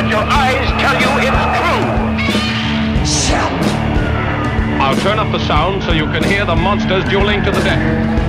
But your eyes tell you it's true. I'll turn up the sound so you can hear the monsters dueling to the death.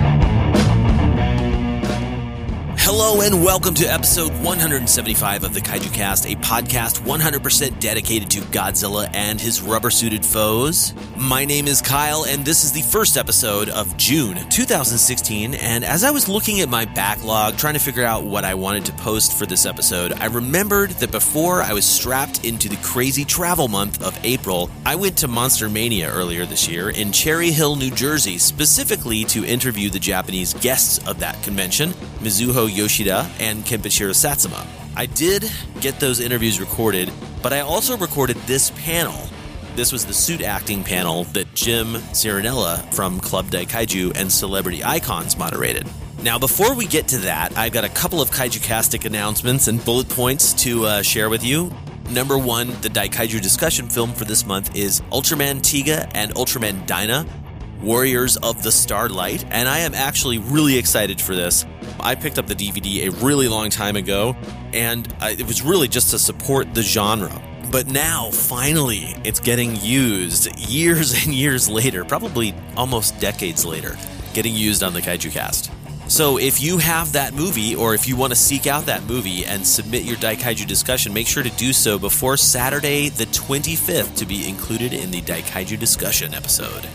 Hello and welcome to episode 175 of the Kaiju Cast, a podcast 100% dedicated to Godzilla and his rubber suited foes. My name is Kyle, and this is the first episode of June 2016. And as I was looking at my backlog, trying to figure out what I wanted to post for this episode, I remembered that before I was strapped into the crazy travel month of April, I went to Monster Mania earlier this year in Cherry Hill, New Jersey, specifically to interview the Japanese guests of that convention, Mizuho Yoshida and Kenpachiro Satsuma. I did get those interviews recorded, but I also recorded this panel. This was the suit acting panel that Jim Cirinella from Club Daikaiju and Celebrity Icons moderated. Now, before we get to that, I've got a couple of Kaiju Castic announcements and bullet points to uh, share with you. Number one, the Daikaiju discussion film for this month is Ultraman Tiga and Ultraman Dyna, Warriors of the Starlight, and I am actually really excited for this. I picked up the DVD a really long time ago, and I, it was really just to support the genre. But now, finally, it's getting used years and years later, probably almost decades later, getting used on the Kaiju Cast. So if you have that movie, or if you want to seek out that movie and submit your Daikaiju discussion, make sure to do so before Saturday the 25th to be included in the Daikaiju discussion episode.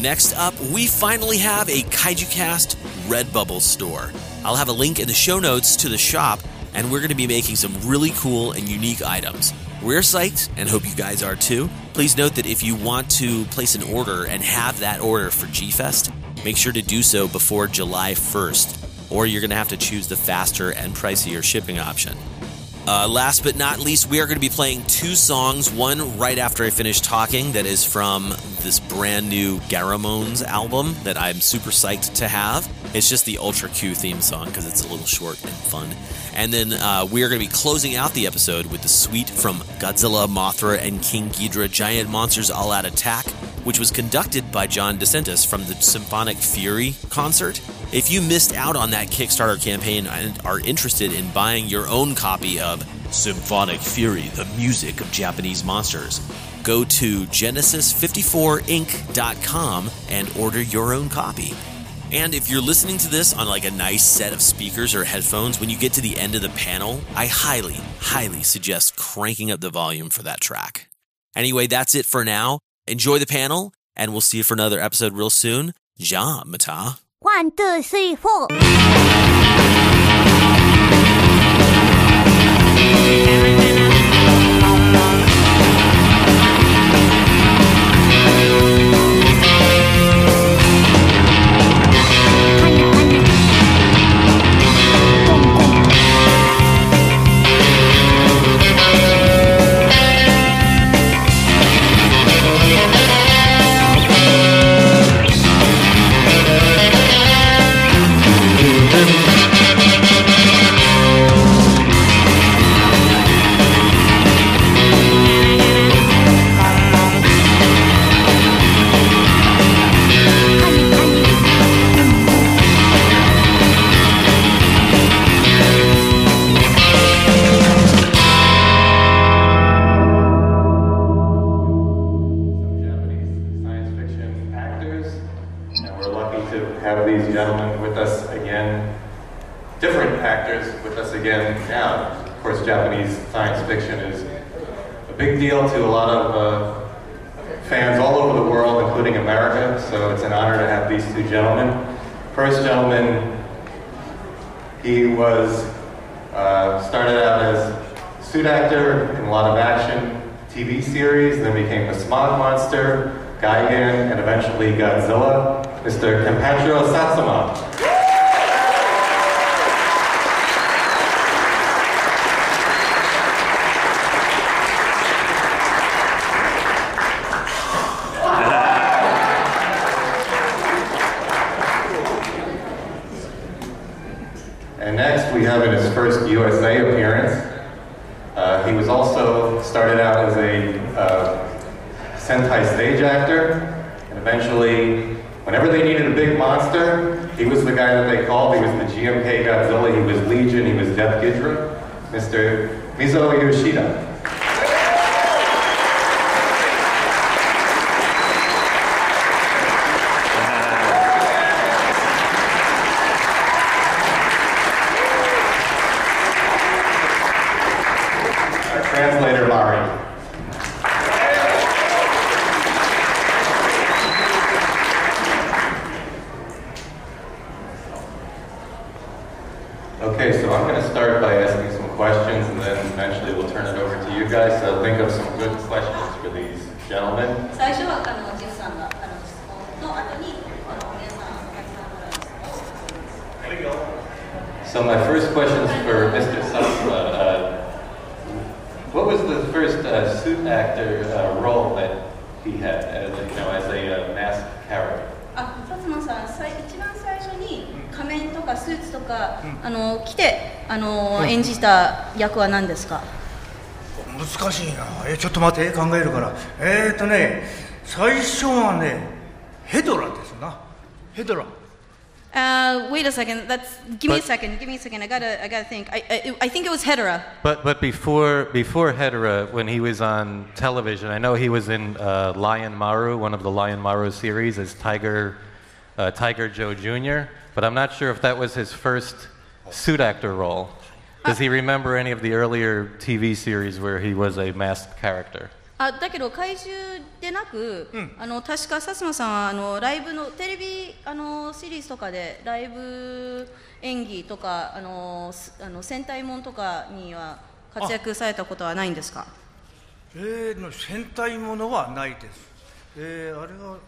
Next up, we finally have a Kaiju Cast Redbubble store. I'll have a link in the show notes to the shop, and we're going to be making some really cool and unique items. We're psyched and hope you guys are too. Please note that if you want to place an order and have that order for G Fest, make sure to do so before July 1st, or you're going to have to choose the faster and pricier shipping option. Uh, last but not least, we are going to be playing two songs. One right after I finish talking, that is from this brand new Garamones album that I'm super psyched to have. It's just the Ultra Q theme song because it's a little short and fun. And then uh, we are going to be closing out the episode with the suite from Godzilla, Mothra, and King Ghidorah Giant Monsters All Out Attack, which was conducted by John DeSantis from the Symphonic Fury concert. If you missed out on that Kickstarter campaign and are interested in buying your own copy of Symphonic Fury, the music of Japanese monsters, go to genesis54inc.com and order your own copy. And if you're listening to this on like a nice set of speakers or headphones, when you get to the end of the panel, I highly, highly suggest cranking up the volume for that track. Anyway, that's it for now. Enjoy the panel, and we'll see you for another episode real soon. Ja, Mata. One, two, three, four. Japanese Japanese science fiction is a big deal to a lot of uh, fans all over the world, including America, so it's an honor to have these two gentlemen. First gentleman, he was uh, started out as suit actor in a lot of action TV series, then became the Smog Monster, Gigan, and eventually Godzilla. Mr. Kenpachiro Satsuma. he was also started out as a uh, Sentai stage actor, 役は何ですか？難しいなえちょっと待って考えるからえー、とね最初はねヘドラですなヘドラ Uh, wait a second. That's give me a second. Give me a second. I gotta I gotta think. I I, I think it was Hedera. But but before before Hedera, when he was on television, I know he was in uh, Lion Maru, one of the Lion Maru series, as Tiger uh, Tiger Joe Jr. But I'm not sure if that was his first suit actor role. Does he remember any of the earlier TV series where he was a masked character? あだけど怪獣でなく、あの確か薩摩さんはあのライブのテレビあのシリーズとかでライブ演技とかあのすあの戦隊もんとかには活躍されたことはないんですか？えー、の戦隊ものはないですえー、あれは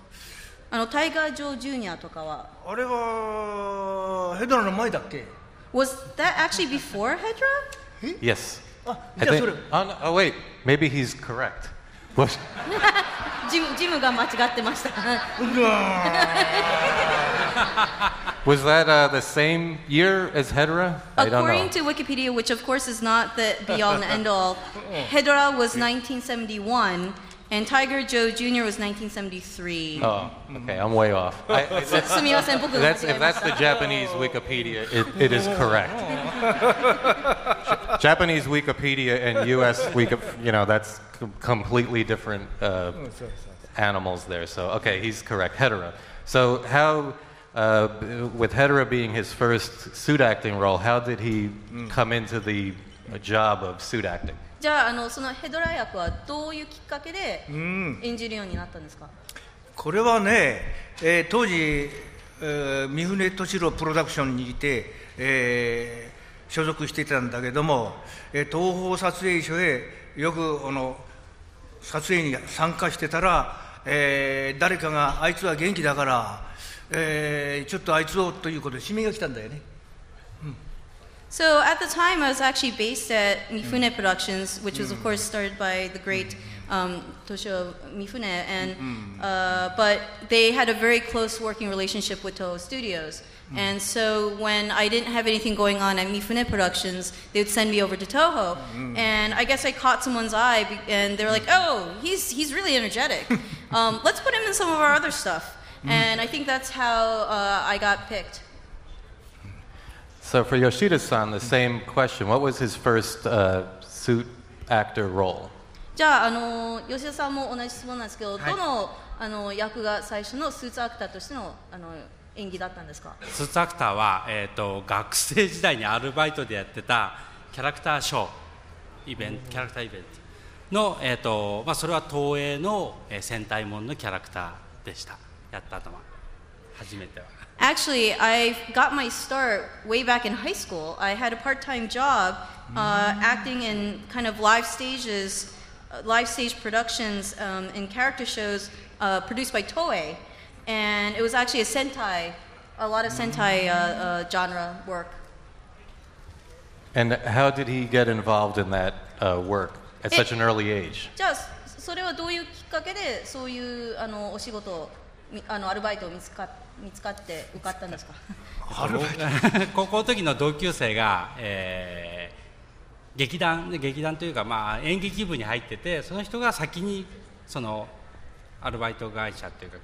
あのタイガー・ジョー・ジュニアとかは。あれはヘドラの前だっけ？Was that actually before Hedorah? Yes. Oh, think, oh, no, oh, wait, maybe he's correct. What? Jim, Was that uh, the same year as Hedorah? According to Wikipedia, which of course is not the be all and end all, oh. Hedorah was 1971, and Tiger Joe Jr. was 1973. Oh, okay, I'm way off. I, I, that's, that's, if that's the Japanese Wikipedia, it, it is correct. Japanese Wikipedia and U.S. Wikipedia, you know, that's completely different uh, animals there. So, okay, he's correct. Hedorah. So, how, uh, with Hedorah being his first suit acting role, how did he come into the job of suit acting? じゃああのそのヘドラ役はどういうきっかけで演じるようになったんですか？これはね、えー当時、えー三船敏郎プロダクションにいて、えー所属していたんだけども、えー東宝撮影所へよくあの撮影に参加してたら、えー誰かがあいつは元気だから、えーちょっとあいつをということで指名が来たんだよね。So at the time, I was actually based at Mifune Productions, which was of course started by the great um, Toshiro Mifune, and uh, but they had a very close working relationship with Toho Studios. And so when I didn't have anything going on at Mifune Productions, they would send me over to Toho, and I guess I caught someone's eye, and they were like, "Oh, he's he's really energetic. um, let's put him in some of our other stuff." And I think that's how uh, I got picked. So, for Yoshida-san, the same question. What was his first uh, suit actor role? じゃあ、あの吉田さんも同じ質問なんですけど、どのあの役が最初のスーツアクターとしてのあの演技だったんですか？スーツアクターは、えー、と学生時代にアルバイトでやってたキャラクターショーイベントキャラクターイベントの、えーとまあ、それは東映の、えー戦隊もんのキャラクターでした。やったのは。初めては Actually, I got my start way back in high school. I had a part-time job uh, acting in kind of live stages, uh, live stage productions um, and character shows uh, produced by Toei, and it was actually a Sentai, a lot of Sentai uh, uh, genre work. And how did he get involved in that uh, work at It- such an early age? じゃあそそれはどういうきっかけでそういうあのお仕事をみあのアルバイトを見つか 見つかって受かったんですか？高校の時の同級生が、えー劇団で劇団というか、まあ、演劇部に入っててその人が先にそのアルバイト会社というか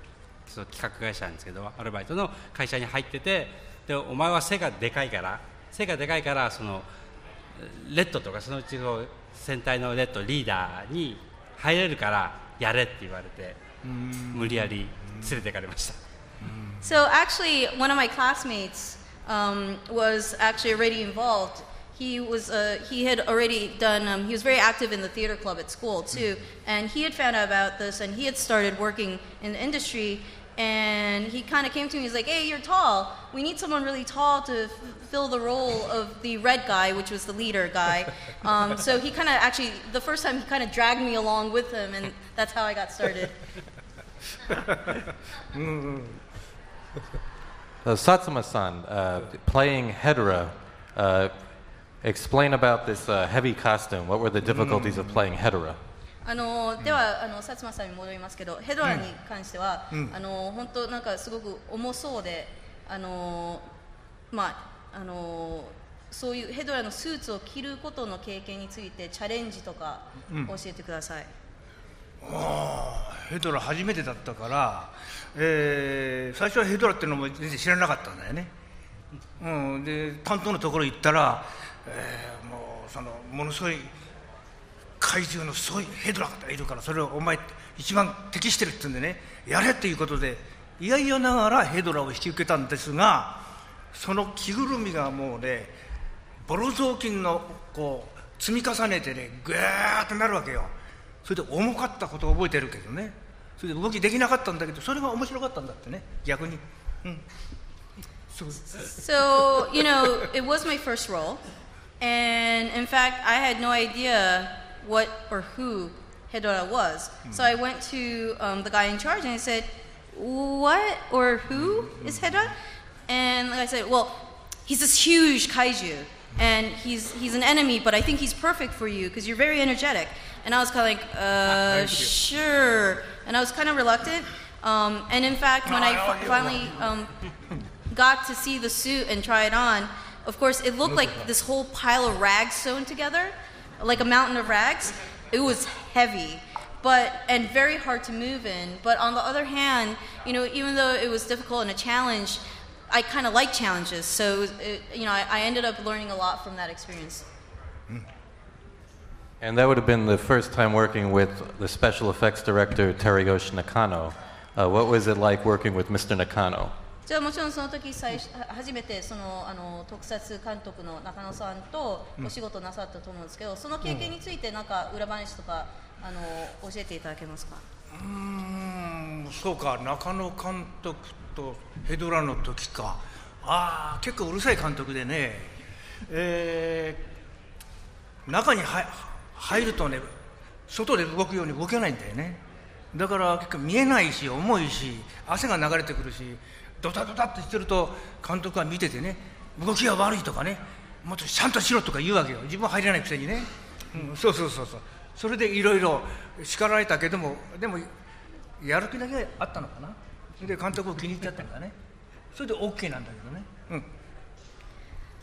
その企画会社なんですけどアルバイトの会社に入っててでお前は背がでかいから背がでかいからそのレッドとかそのうちの戦隊のレッドリーダーに入れるからやれって言われて無理やり連れてかれました。So actually, one of my classmates um, was actually already involved. He was uh, he had already done. Um, he was very active in the theater club at school too, and he had found out about this, and he had started working in the industry. And he kind of came to me. He's like, "Hey, you're tall. We need someone really tall to f- fill the role of the red guy, which was the leader guy." Um, so he kind of actually, the first time, he kind of dragged me along with him, and that's how I got started. So Satsuma-san, uh, playing Hedera, uh, explain about this uh, heavy costume. What were the difficulties of playing Hedera? あのではあの薩摩さんに戻りますけどヘドラに関しては、うん。あの本当なんかすごく重そうであのまああのそういうヘドラのスーツを着ることの経験についてチャレンジとかうん。教えてください、ああヘドラ初めてだったから、えー最初はヘドラっていうのも全然知らなかったんだよね、うん、で担当のところ行ったら、えーもうそのものすごい怪獣のすごいヘドラがいるからそれをお前一番適してるって言うんでねやれっていうことでいやいやながらヘドラを引き受けたんですがその着ぐるみがもうねボロ雑巾のこう積み重ねてねぐーってなるわけよ。それで重かったことを覚えてるけどね。それで動きできなかったんだけどそれが面白かったんだってね逆にうんそう So, you know, it was my first role. And in fact, I had no idea what or who Hedora was. So I went to um, the guy in charge and I said, What or who is Hedora? And I said, Well, he's this huge kaiju. And he's, he's an enemy, but I think he's perfect for you because you're very energetic. And I was kind of like, uh, sure. And I was kind of reluctant. Um, and in fact, when I fi- finally um, got to see the suit and try it on, of course, it looked like this whole pile of rags sewn together, like a mountain of rags. It was heavy, but and very hard to move in. But on the other hand, you know, even though it was difficult and a challenge, I kind of like challenges. So, it you know, I, I ended up learning a lot from that experience. And that would have been the first time working with the special effects director, Teriyoshi Nakano. Uh, what was it like working with Mr. Nakano? じゃあもちろんその時最初めてそのあの特撮監督の中野さんとうんお仕事なさったと思うんですけど、その経験についてなんか裏話とかあの教えていただけますか。うーんそうか中野監督とヘドラの時かああ結構うるさい監督でね、えー中に入入るとね外で動くように動けないんだよね。だから結構見えないし重いし汗が流れてくるしドタドタってしてると監督は見ててね動きが悪いとかねもっとちゃんとしろとか言うわけよ。自分は入れないくせにね、うん、そうそうそうそう。それでいろいろ叱られたけどもでもやる気だけあったのかな。で監督を気に入っちゃったんだね。それで OK なんだけどね。うん。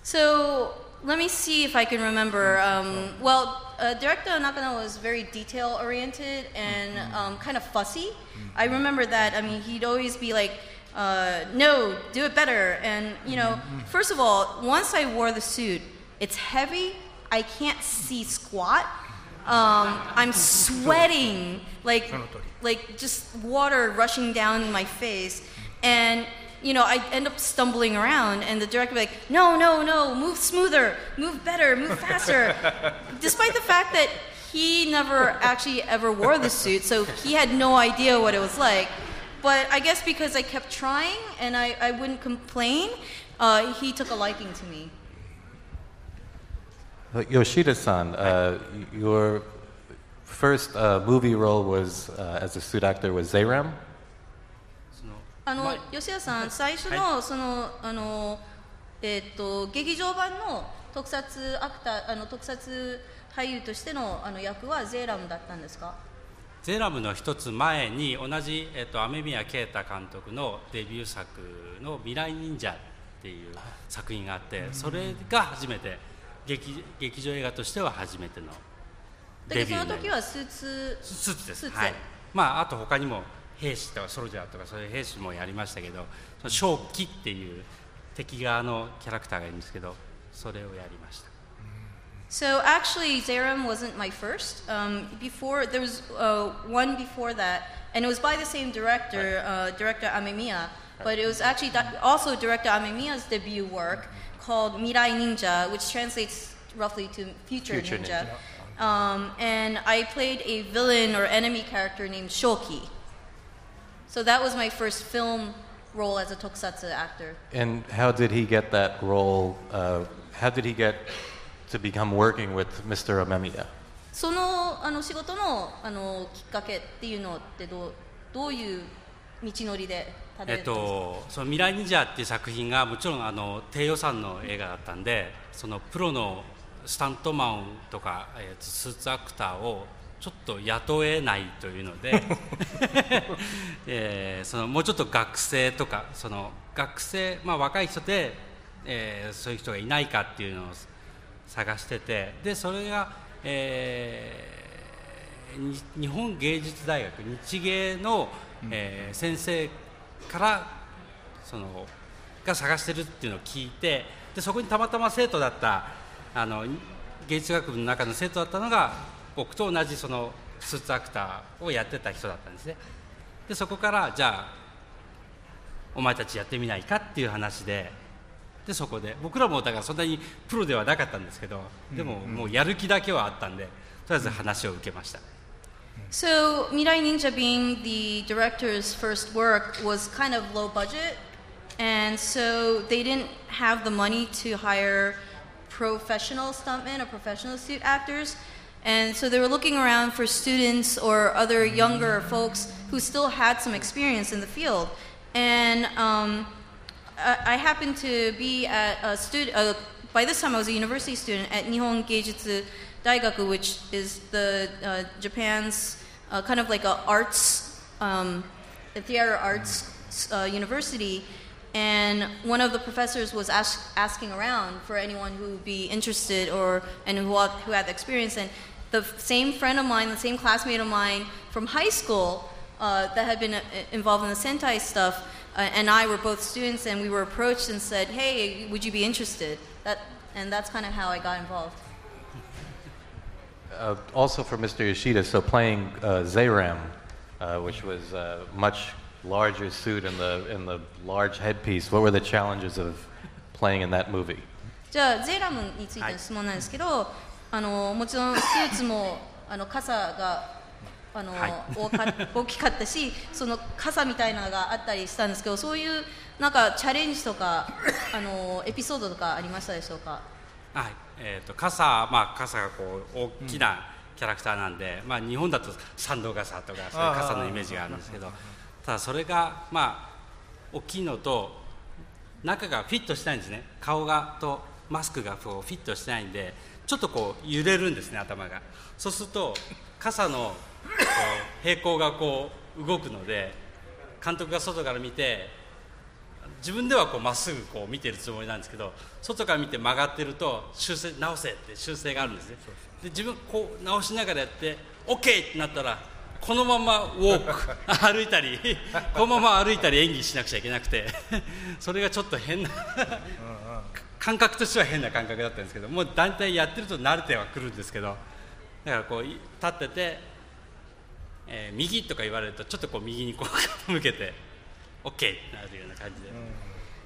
So let me see if I can remember. Um, well, uh, director Nakano was very detail oriented and um, kind of fussy. I remember that. I mean, he'd always be like, uh, "No, do it better." And you know, first of all, once I wore the suit, it's heavy. I can't see squat. Um, I'm sweating like like just water rushing down my face, and you know, I end up stumbling around, and the director would be like, "No, no, no, move smoother, move better, move faster." Despite the fact that he never actually ever wore the suit, so he had no idea what it was like. But I guess because I kept trying and I, I wouldn't complain, uh, he took a liking to me. Uh, Yoshida-san, uh, your first uh, movie role was uh, as a suit actor was Zeram. あの吉田さん、最初のそのあのえっと劇場版の特撮アクターあの特撮俳優としてのあの役はゼーラムだったんですか？ゼラムの一つ前に同じ、えっと、雨宮啓太監督のデビュー作の「未来忍者」っていう作品があってそれが初めて劇劇場映画としては初めてのだデけどそのビューになります。時はスーツスーツです。スーツ。はい。まああと他にも兵士とかソルジャーとかそういう兵士もやりましたけど正気っていう敵側のキャラクターがいるんですけどそれをやりました So actually, Zeram wasn't my first. Um, before there was uh, one before that, and it was by the same director, uh, director Amemiya. But it was actually also director Amemiya's debut work called Mirai Ninja, which translates roughly to Future, Future Ninja. Um, and I played a villain or enemy character named Shoki. So that was my first film role as a tokusatsu actor. And how did he get that role? Uh, how did he get to become working with Mr. Amemiya? そのあの仕事のあのきっかけっていうのってどうどういう道のりでたどえっり着いたんですかと、その未来忍者っていう作品がもちろんあの低予算の映画だったんでそのプロのスタントマンとか、えーとスーツアクターをちょっと雇えないというので、えーそのもうちょっと学生とかその学生、まあ、若い人で、えーそういう人がいないかっていうのを探しててでそれが、えーに日本芸術大学日芸の、えー先生からそのが探してるっていうのを聞いてでそこにたまたま生徒だったあの芸術学部の中の生徒だったのが僕と同じそのスーツアクターをやってた人だったんですねでそこからじゃあお前たちやってみないかっていう話ででそこで僕らもだからそんなにプロではなかったんですけどでももうやる気だけはあったんでとりあえず話を受けました、So Mirai Ninja being the director's first work was kind of low budget and so they didn't have the money to hire professional stuntmen or professional suit actors and so they were looking around for students or other younger folks who still had some experience in the field and um, I I happened to be at a student. Uh, by this time, I was a university student at Nihon Geijutsu Daigaku, which is the uh, Japan's uh, kind of like a arts, um, a theater arts uh, university. And one of the professors was ask, asking around for anyone who would be interested or and who who had experience. And the f- same friend of mine, the same classmate of mine from high school uh, that had been uh, involved in the Sentai stuff, uh, and I were both students, and we were approached and said, "Hey, would you be interested?" That, and that's kind of how I got involved. Uh, also for Mr. Yoshida, so playing uh, Zayram, uh, which was a much larger suit and the, and the large headpiece, what were the challenges of playing in that movie? じゃあゼーラムについての質問なんですけど、 あのもちろんスーツもあの傘があの、はい。大きかったし、その傘みたいなのがあったりしたんですけど、そういうなんかチャレンジとかあのエピソードとかありましたでしょうか？はい。えー、と傘、まあ、傘がこう大きなキャラクターなんで、まあ、日本だと参道傘とかそういう傘のイメージがあるんですけどただそれがまあ大きいのと中がフィットしてないんですね。顔がとマスクがこうフィットしてないんでちょっとこう揺れるんですね頭が。そうすると傘の平行がこう動くので監督が外から見て自分ではこうまっすぐこう見てるつもりなんですけど外から見て曲がってると修正直せって修正があるんですね。で自分こう直しながらやって OK ってなったらこのままウォーク 歩いたりこのまま歩いたり演技しなくちゃいけなくてそれがちょっと変な感覚としては変な感覚だったんですけどもう大体やってると慣れてはくるんですけどだからこうい立ってて、えー右とか言われるとちょっとこう右にこう傾けて OK ってなるような感じで。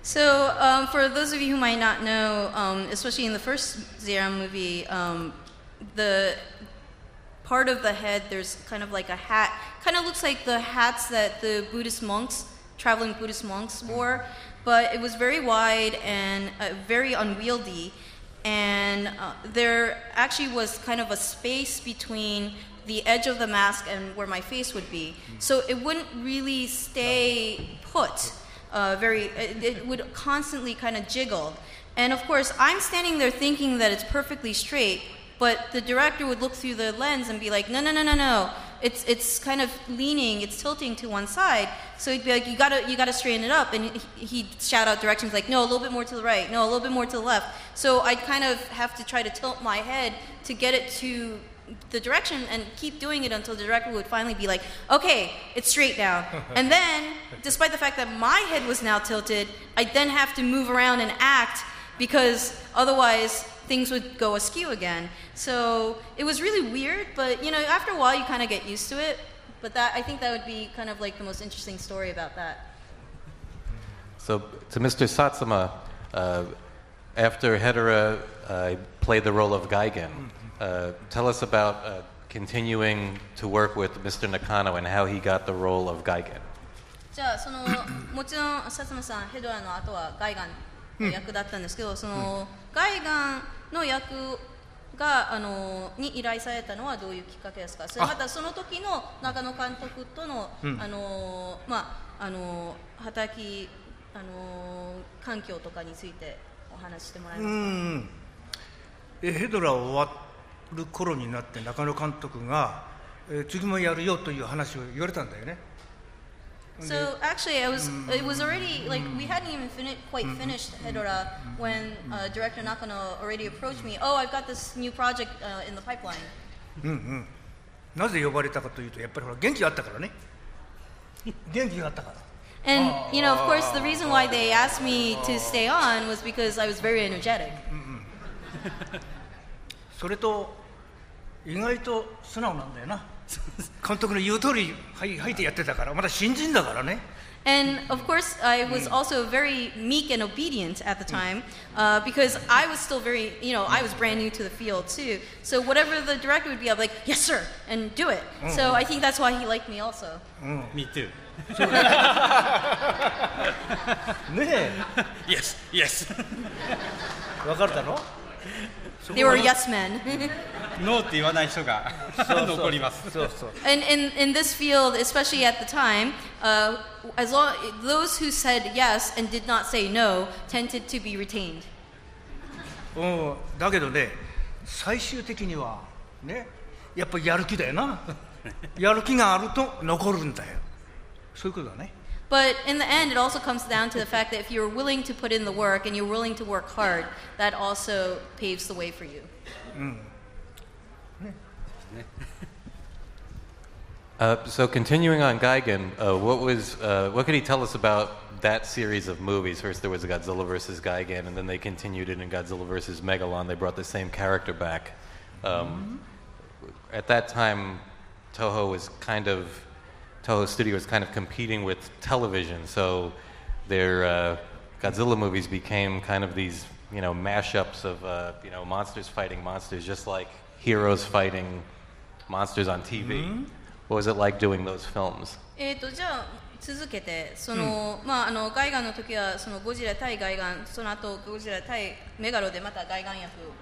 So, um, for those of you who might not know, um, especially in the first Zeram movie, um, the part of the head, there's kind of like a hat, kind of looks like the hats that the Buddhist monks, traveling Buddhist monks wore, but it was very wide and uh, very unwieldy. And uh, there actually was kind of a space between the edge of the mask and where my face would be. So it wouldn't really stay put uh, very, it, it would constantly kind of jiggle. And of course, I'm standing there thinking that it's perfectly straight, but the director would look through the lens and be like, no, no, no, no, no. It's it's kind of leaning, it's tilting to one side. So he'd be like, you gotta you gotta straighten it up, and he- he'd shout out directions like, no, a little bit more to the right, no, a little bit more to the left. So I'd kind of have to try to tilt my head to get it to the direction and keep doing it until the director would finally be like, okay, it's straight now. and then, despite the fact that my head was now tilted, I'd then have to move around and act because otherwise things would go askew again. So it was really weird, but you know, after a while you kind of get used to it. But that I think that would be kind of like the most interesting story about that. So to Mr. Satsuma, uh, after Hedorah, I played the role of Gigan. Mm-hmm. Uh, tell us about uh, continuing to work with Mr. Nakano and how he got the role of Gigan. じゃあそのもちろん薩摩さんヘドラの後はガイガンの役だったんですけどそのガイガンの役 があのに依頼されたのはどういうきっかけですか？それまたその時の中野監督との、うんあのまああの働きあの環境とかについてお話ししてもらえうますか？んえヘドラ終わる頃になって中野監督が、えー次もやるよという話を言われたんだよね So actually, I was it was already like we hadn't even fini- quite finished Hedora when uh, director Nakano already approached me. Oh, I've got this new project uh, in the pipeline. うんうんなぜ呼ばれたかというとやっぱりほら元気があったからね元気があったから And you know, of course, the reason why they asked me to stay on was because I was very energetic. それと意外と素直なんだよな 監督の言う通りはいはいってやってたからまだ新人だからね And of course, I was also very meek and obedient at the time uh, because I was still very, you know, I was brand new to the field too. So whatever the director would be, I'd be like, yes, sir, and do it. So I think that's why he liked me also. Me too. ね yes, yes. え分かるだろ They were yes men. ノーって言わない人が残ります。そうそう And in, in this field, especially at the time, uh, as long those who said yes and did not say no tended to be retained. うんだけどね最終的にはねやっぱりやる気だよなやる気があると残るんだよそういうことだね But in the end, it also comes down to the fact that if you're willing to put in the work and you're willing to work hard, that also paves the way for you. うん Uh, so continuing on Gigan, uh, what was uh, what could he tell us about that series of movies? First there was Godzilla versus Gigan, and then they continued it in Godzilla versus Megalon. They brought the same character back. Um, At that time, Toho was kind of Toho Studio was kind of competing with television, so their uh, Godzilla movies became kind of these you know mashups of uh, you know monsters fighting monsters, just like heroes fighting monsters on TV. What was it like doing those films? えー、とじゃあ続けてその、まあ、あのガイガンの時はそのゴジラ対ガイガンその後ゴジラ対メガロでまたガイガン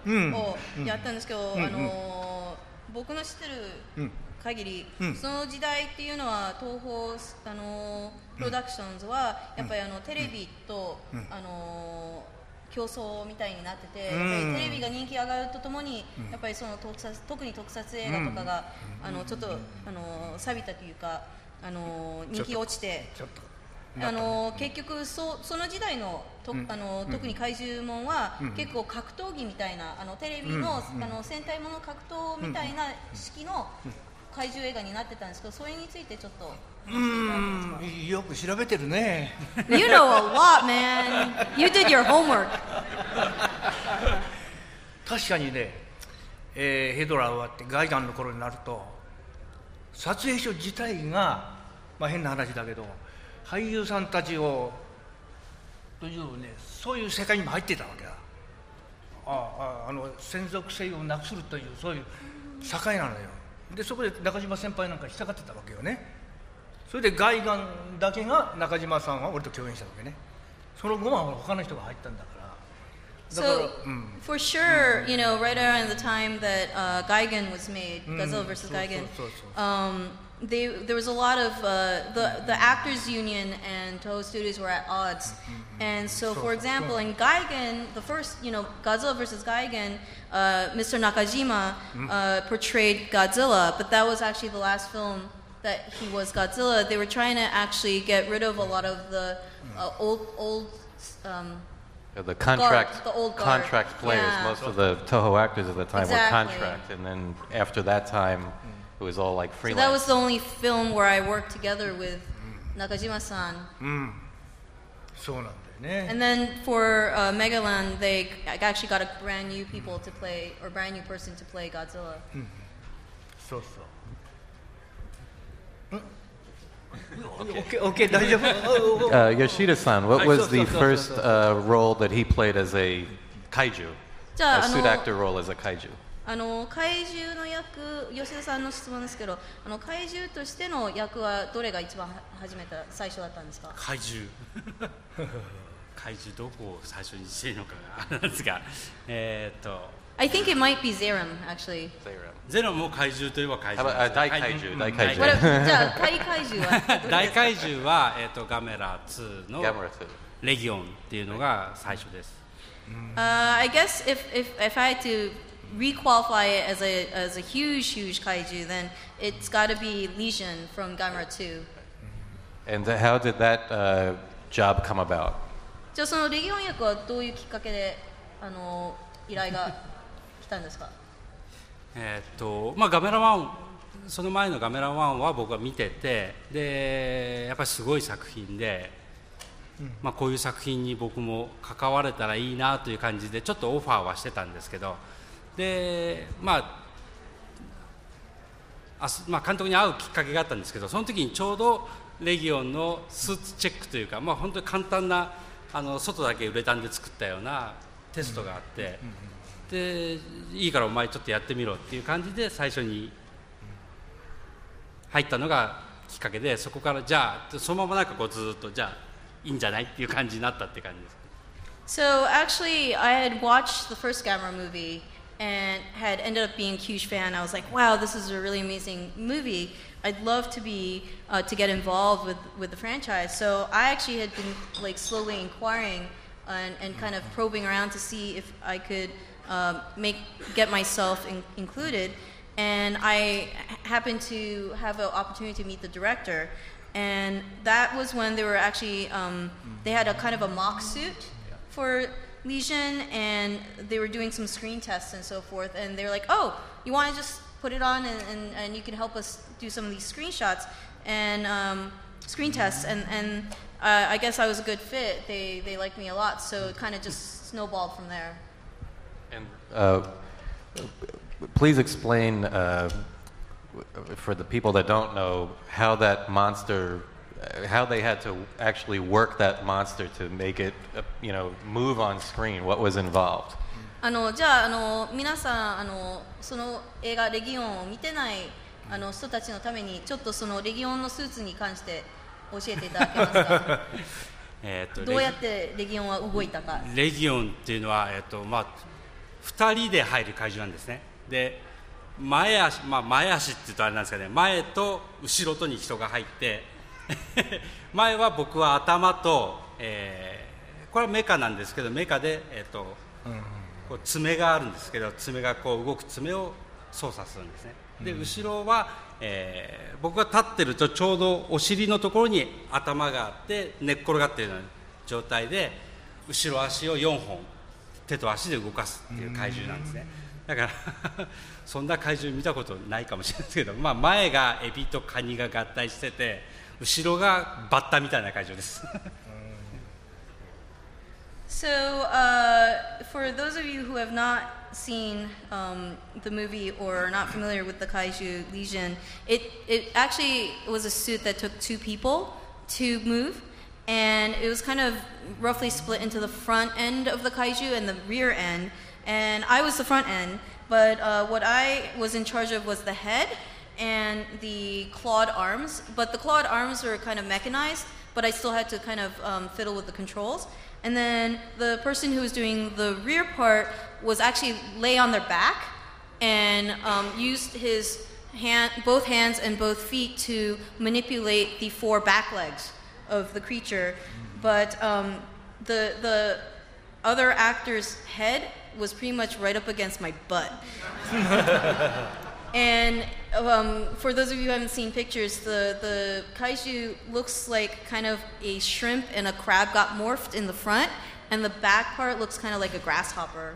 うん役をやったんですけど、うんあの僕の知ってるうん限り、うんその時代っていうのは東宝あのプロダクションズはやっぱりあのテレビと、うんあの競争みたいになってて、テレビが人気上がるとともに、やっぱりその特撮特に特撮映画とかが、あのちょっとあの錆びたというかあの人気落ちてちょっとあの結局そその時代のと、うん。あのうん。特に怪獣もんは、うん。結構格闘技みたいなあのテレビの,、あの戦隊もの格闘みたいな式の怪獣映画になってたんですけどそれについてちょっとうーん。よく調べてるね。You know a lot, man. You did your homework. 確かにね、えーヘドラ終わってガイガンの頃になると撮影所自体が、まあ、変な話だけど俳優さんたちをというねそういう世界にも入ってたわけだ。あああの専属性をなくするというそういう境なのよ。でそこで中島先輩なんか引っかかってたわけよねそれで外眼だけが中島さんは俺と共演したわけね。その後は他の人が入ったんだから。So, for sure, you know, right around the time that uh, Gigan was made, mm, Gazelle versus Gigan, um, they, there was a lot of uh, the, the actors union and Toho Studios were at odds. Mm-hmm, mm-hmm, and mm-hmm. so, for example, in Gigan, the first, you know, Godzilla versus Gigan, uh, Mr. Nakajima uh, portrayed Godzilla, but that was actually the last film that he was Godzilla, they were trying to actually get rid of a lot of the uh, old old. Um, the contract, guard, the contract players. Yeah. Most of the Toho actors at the time exactly. were contract, and then after that time, it was all like freelance. So that was the only film where I worked together with Nakajima-san. Mm. And then for uh, Megalon, they actually got a brand new people to play, or brand new person to play Godzilla. Mm-hmm. So so. オッケー、オッケー、大丈夫。おおお Uh, Yoshida-san, what was the first uh, role that he played as a kaiju? じゃあ、A あ suit の actor role as a kaiju. あの怪獣の役、吉田さんの質問ですけど、あの怪獣としての役はどれが一番は初めた最初だったんですか？怪獣怪獣どこを最初にしていいのかがあれなんですがえーっと I think it might be Zerum actually. ゼロも怪獣といえば怪獣 uh, 大怪怪獣、大うん怪獣。じゃあ怪怪獣は大怪獣は、えーっとガメラ2のガメラ2レギオンっていうのが最初です Uh, I guess if, if, if I had to requalify it as a, as a huge, huge kaiju, then it's got to be Legion from Gamera 2. And how did that uh, job come about? じゃあそのレギオン役はどういうきっかけであの依頼が来たんですかえーっとまあガメラ1その前のガメラ1は僕は見ててでやっぱりすごい作品で、まあ、こういう作品に僕も関われたらいいなという感じでちょっとオファーはしてたんですけどでまあまあ、監督に会うきっかけがあったんですけどその時にちょうどレギオンのスーツチェックというか、まあ、本当に簡単なあの外だけウレタンで作ったようなテストがあって、でいいからお前ちょっとやってみろっていう感じで最初に入ったのがきっかけでそこからじゃあそのままなんかこうずっとじゃあいいんじゃないっていう感じになったって感じです。So actually, I had watched the first Gamera movie and had ended up being a huge fan. I was like, wow, this is a really amazing movie. I'd love to be uh, to get involved with, with the franchise. So I actually had been like slowly inquiring and, and kind of probing around to see if I could um, make get myself in, included. And I happened to have an opportunity to meet the director, and that was when they were actually um, they had a kind of a mock suit for Legion, and they were doing some screen tests and so forth. And they were like, "Oh, you want to just put it on, and, and, and you can help us do some of these screenshots and um, screen tests." And and uh, I guess I was a good fit. They they liked me a lot, so it kind of just snowballed from there. And uh, please explain uh, for the people that don't know how that monster, uh, how they had to actually work that monster to make it, uh, you know, move on screen. What was involved? あのじゃああの皆さんあのその映画「レギオン」を見てないあの人たちのためにちょっとそのレギオンのスーツに関して教えていただけますかえーっとどうやってレギオンは動いたかレギオンっていうのは、えっとまあ、 2人で入る怪獣なんですね。で前足、まあ、前足って言うとあれなんですかね前と後ろとに人が入って 前は僕は頭と、えーこれはメカなんですけどメカで、えっとこう爪があるんですけど爪がこう動く爪を操作するんですね。でうん。後ろは、えー僕が立ってるとちょうどお尻のところに頭があって寝っ転がっているような状態で後ろ足を4本手と足で動かすっていう怪獣なんですねだからそんな怪獣見たことないかもしれないですけど、まあ、前がエビとカニが合体してて後ろがバッタみたいな怪獣です So, uh, for those of you who have not seen um, the movie or are not familiar with the Kaiju Legion, it, it actually was a suit that took two people to move, and it was kind of roughly split into the front end of the Kaiju and the rear end. And I was the front end, but uh, what I was in charge of was the head. and the clawed arms, but the clawed arms were kind of mechanized, but I still had to kind of um, fiddle with the controls. And then the person who was doing the rear part was actually lay on their back and um, used his hand, both hands and both feet to manipulate the four back legs of the creature. But um, the the other actor's head was pretty much right up against my butt. and um, for those of you who haven't seen pictures, the, the kaiju looks like kind of a shrimp and a crab got morphed in the front, and the back part looks kind of like a grasshopper.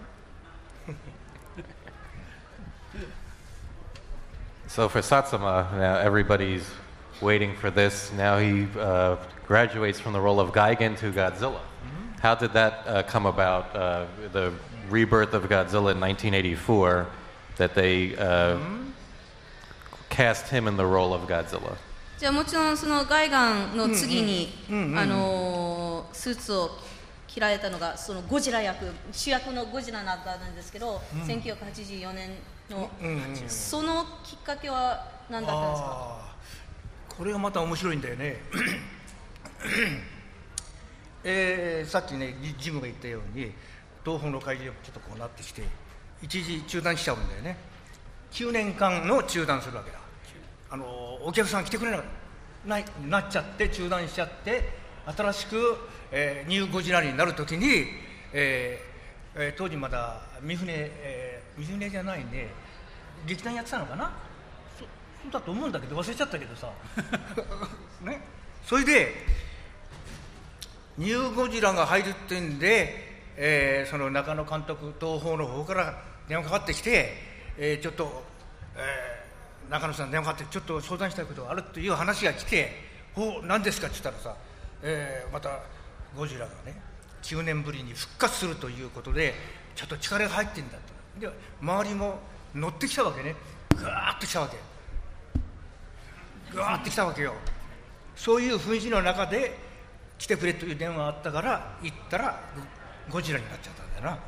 So for Satsuma, now everybody's waiting for this. Now he uh, graduates from the role of Gigan to Godzilla. How did that uh, come about? Uh, the rebirth of Godzilla in 1984, that they uh, cast him in the role of Godzilla. じゃあもちろんそのガイガンの次に、あのースーツを着られたのがそのゴジラ役主役のゴジラだったんですけど、うん1984年の、うんうんそのきっかけは何だったんですかこれがまた面白いんだよね えーさっきねジジムが言ったように東方の会議がちょっとこうなってきて一時中断しちゃうんだよね。9年間の中断するわけだ。あのお客さん来てくれなないなっちゃって中断しちゃって新しく、えーニューゴジラになるときに、えーえー当時まだ三船、えー、三船じゃないね劇団やってたのかな？そそうだと思うんだけど忘れちゃったけどさ。ね。それでニューゴジラが入るってんで、えーその中野監督東宝の方から電話かかってきて、えーちょっと、えー中野さん電話かかってちょっと相談したいことがあるという話が来て「お何ですか?」って言ったらさ、えーまたゴジラがね9年ぶりに復活するということでちょっと力が入ってんだとで周りも乗ってきたわけね。ガーッと来たわけ。ガーッと来たわけよ。そういう雰囲気の中で来てくれという電話があったから行ったらゴゴジラになっちゃったんだよな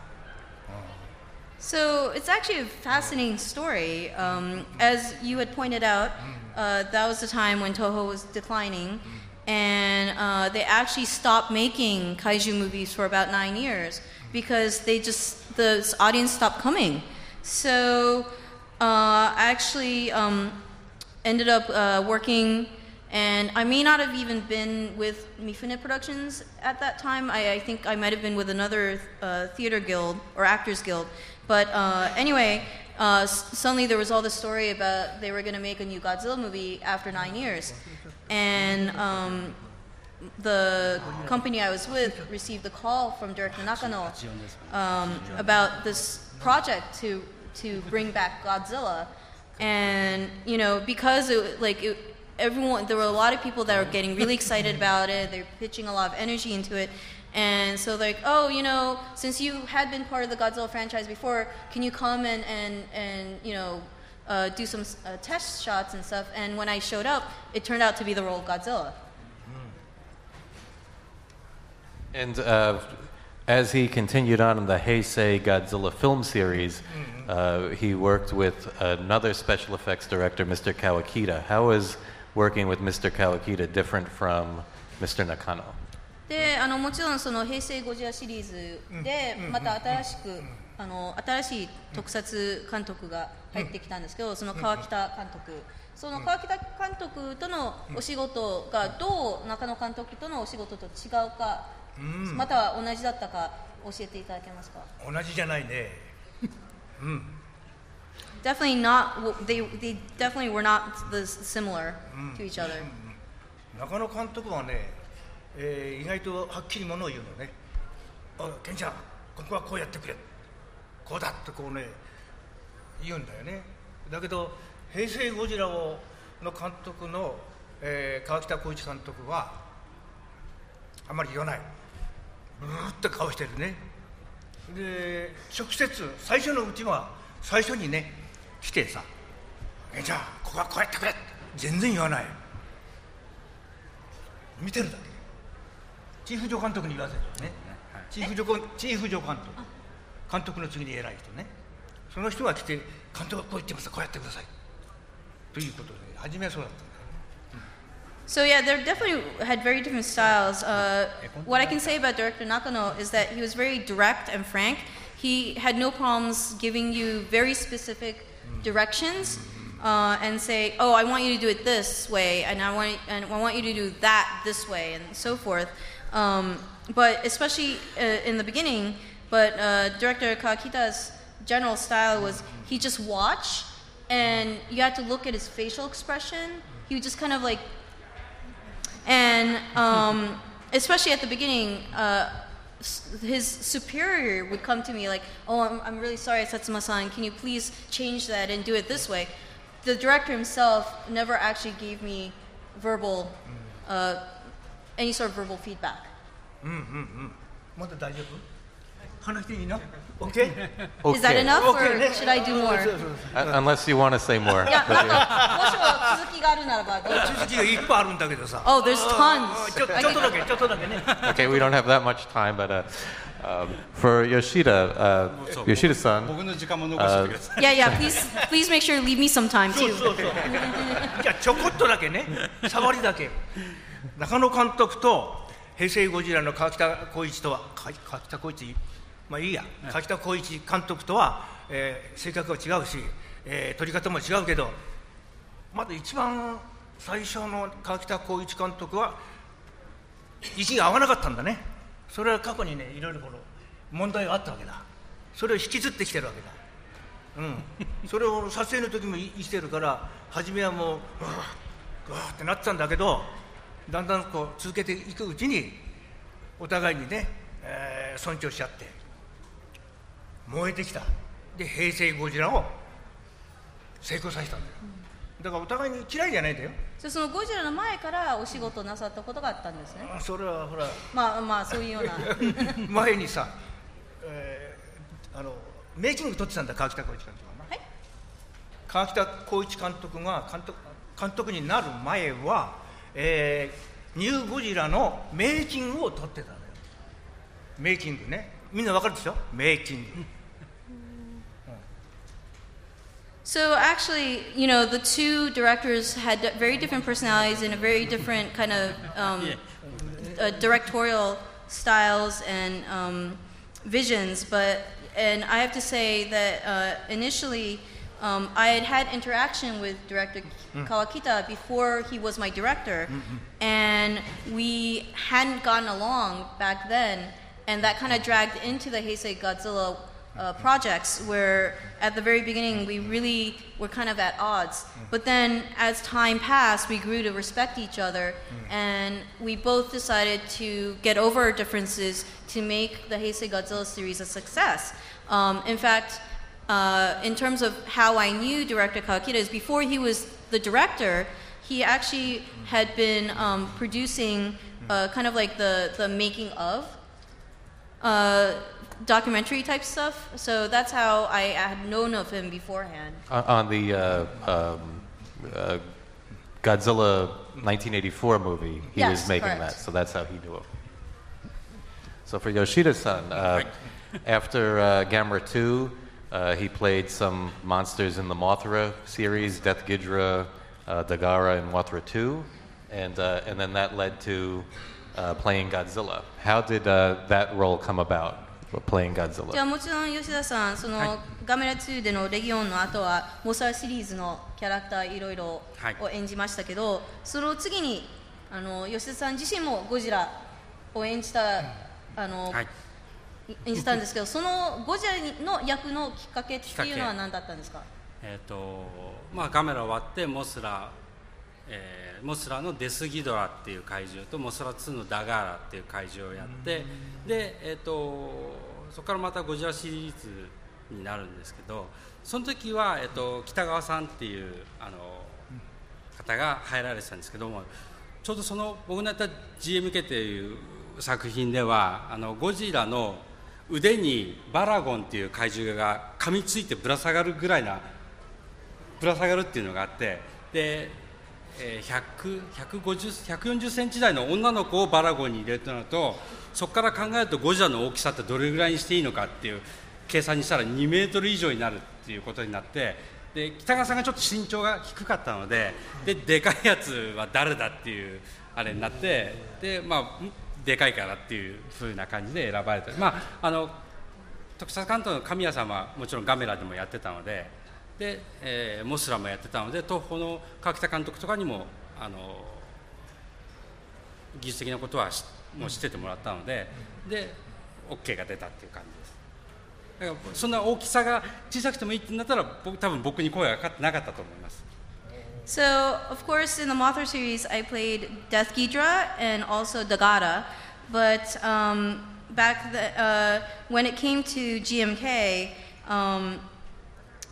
So it's actually a fascinating story. Um, as you had pointed out, uh, that was the time when Toho was declining, and uh, they actually stopped making kaiju movies for about nine years because they just the audience stopped coming. So uh, I actually um, ended up uh, working, and I may not have even been with Mifune Productions at that time. I, I think I might have been with another uh, theater guild or actors guild. But uh, anyway, uh, suddenly there was all this story about they were going to make a new Godzilla movie after nine years, and um, the company I was with received a call from Director Nakano um, about this project to to bring back Godzilla, and you know because it, like it, everyone there were a lot of people that were getting really excited about it. They're pitching a lot of energy into it. And so like, oh, you know, since you had been part of the Godzilla franchise before, can you come and, and, and you know, uh, do some uh, test shots and stuff? And when I showed up, it turned out to be the role of Godzilla. And uh, as he continued on in the Heisei Godzilla film series, uh, he worked with another special effects director, Mr. Kawakita. How is working with Mr. Kawakita different from Mr. Nakano? であのもちろんその平成ゴジラシリーズでうん。また新しくあの新しい特撮監督が入ってきたんですけどその川北監督。その川北監督とのお仕事がどう中野監督とのお仕事と違うかうん。または同じだったか教えていただけますか？同じじゃないね。うん Definitely not they, they definitely were not the similar to each other. 中野監督はね、えー意外とはっきりものを言うのね「おいケンちゃんここはこうやってくれ」「こうだ」ってこうね言うんだよね。だけど平成ゴジラをの監督の、えー川北浩一監督はあまり言わない。ブーって顔してるね。で直接最初のうちは最初にね来てさ「ケンちゃんここはこうやってくれ」全然言わない見てるだけチーフ助監督に言わせるねチーフ助監チーフ助監督監督の次に偉い人ねその人が来て監督がこう言ってますこうやってくださいということで初めはそうだった So yeah, they definitely had very different styles. Uh, what I can say about director Nakano is that he was very direct and frank. He had no problems giving you very specific directions uh, and say, "Oh, I want you to do it this way, and I want and I want you to do that this way, and so forth." Um, but especially uh, in the beginning, but uh, director Kawakita's general style was he just watch, and you had to look at his facial expression. He would just kind of like and um, especially at the beginning, uh, his superior would come to me like, "Oh, I'm, I'm really sorry, Satsuma-san. Can you please change that and do it this way?" The director himself never actually gave me verbal, uh, any sort of verbal feedback. うんうんうんまだ大丈夫 話していいの ?OK? Is that enough, or should I do more? Uh, unless you want to say more. いや、なんかもしも続きがあるならばどうぞ。続きがいっぱいあるんだけどさ Oh, there's あ tons. ーちょっとだけちょっとだけね okay, we don't have that much time, but uh, um, for Yoshida, uh, Yoshida-san, 僕の時間も残しておいてください Yeah, yeah. Please, please make sure to leave me some time そう too. そうそうじゃあちょこっとだけね触りだけ中野監督と平成ゴジラの川北浩一とはか川北浩一まあいいや。川北浩一監督とは、えー性格は違うし、えー撮り方も違うけどまず一番最初の川北浩一監督は意地が合わなかったんだね。それは過去にねいろいろこの問題があったわけだ。それを引きずってきてるわけだ。うん、それを撮影の時も言してるから初めはもううわーってなってたんだけどだんだんこう続けていくうちにお互いにね、えー尊重し合って燃えてきた。で平成ゴジラを成功させたんだよ。だからお互いに嫌いじゃないんだよ。そそのゴジラの前からお仕事なさったことがあったんですね。あそれはほら。まあまあそういうような。前にさ、えーあのメイキング撮ってたんだ川北浩一監督が。な、はい。川北浩一監督が監督監督になる前は、えーニューゴジラのメイキングを撮ってたのよ。メイキングね。みんなわかるでしょ？メイキング So actually, you know, the two directors had very different personalities and a very different kind of um, uh, directorial styles and um, visions. But and I have to say that uh, initially. Um, I had had interaction with director Kawakita before he was my director, and we hadn't gotten along back then, and that kind of dragged into the Heisei Godzilla uh, projects where at the very beginning we really were kind of at odds. But then as time passed, we grew to respect each other, and we both decided to get over our differences to make the Heisei Godzilla series a success. Um, in fact, uh, in terms of how I knew director Kawakita is before he was the director, he actually had been um, producing uh, kind of like the, the making of. Uh, documentary type stuff. So that's how I, I had known of him beforehand. on, on the uh, um, uh, Godzilla 1984 movie, he Yes, was making correct. that, so that's how he knew him. So for Yoshida-san, uh, after uh, Gamera 2, uh, he played some monsters in the Mothra series, Death Ghidorah, uh, Dagara, and Mothra 2, and, uh, and then that led to uh, playing Godzilla. How did uh, that role come about, playing じゃあ Godzilla? もちろん吉田さん、その、ガメラ2でのレギオンの後はモサシリーズのキャラクターいろいろはい。を演じましたけど、その次にあの吉田さん自身もゴジラを演じた、あのはい。演じたんですけど、そのゴジラの役のきっかけっていうのは何だったんですか？えっ、とまあカメラ終わってモスラ、えーモスラのデスギドラっていう怪獣とモスラ2のダガーラっていう怪獣をやってでえっ、とそこからまたゴジラシリーズになるんですけどその時は、えっと北川さんっていうあの方が入られてたんですけどもちょうどその僕のやった GMK っていう作品ではあのゴジラの腕にバラゴンっていう怪獣が噛みついてぶら下がるぐらいなぶら下がるっていうのがあってで、えー、140センチ台の女の子をバラゴンに入れるとなるとそこから考えるとゴジラの大きさってどれぐらいにしていいのかっていう計算にしたら2メートル以上になるっていうことになってで北川さんがちょっと身長が低かったのでででかいやつは誰だっていうあれになってでまあでかいからっていうふうな感じで選ばれてまああの特撮監督の神谷さんはもちろんガメラでもやってたのでで、えーモスラもやってたので東宝の川北監督とかにもあの技術的なことはしもう知っててもらったのでで OK が出たっていう感じですだからそんな大きさが小さくてもいいってなったら僕多分僕に声がかかってなかったと思います So, of course, in the Mothra series, I played Death Ghidra and also Dagata. But um, back the, uh, when it came to GMK, um,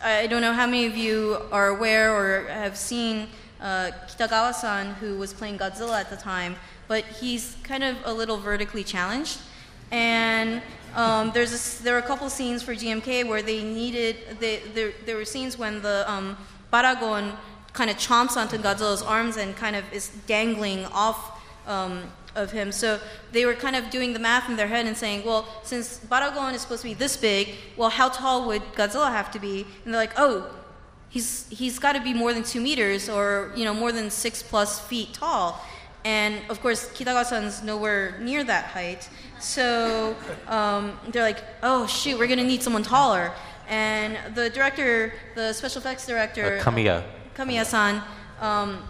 I don't know how many of you are aware or have seen uh, Kitagawa-san, who was playing Godzilla at the time, but he's kind of a little vertically challenged. And um, there's a there are a couple scenes for GMK where they needed, they, there, there were scenes when the um, Baragon kind of chomps onto Godzilla's arms and kind of is dangling off um, of him. So they were kind of doing the math in their head and saying, well, since Baragon is supposed to be this big, well, how tall would Godzilla have to be? And they're like, oh, he's he's got to be more than two meters or you know more than six plus feet tall. And of course, Kitagawa-san's nowhere near that height. So um, they're like, oh shoot, we're gonna need someone taller. And the director, the special effects director, Uh, Kamiya. Kamiya-san, um,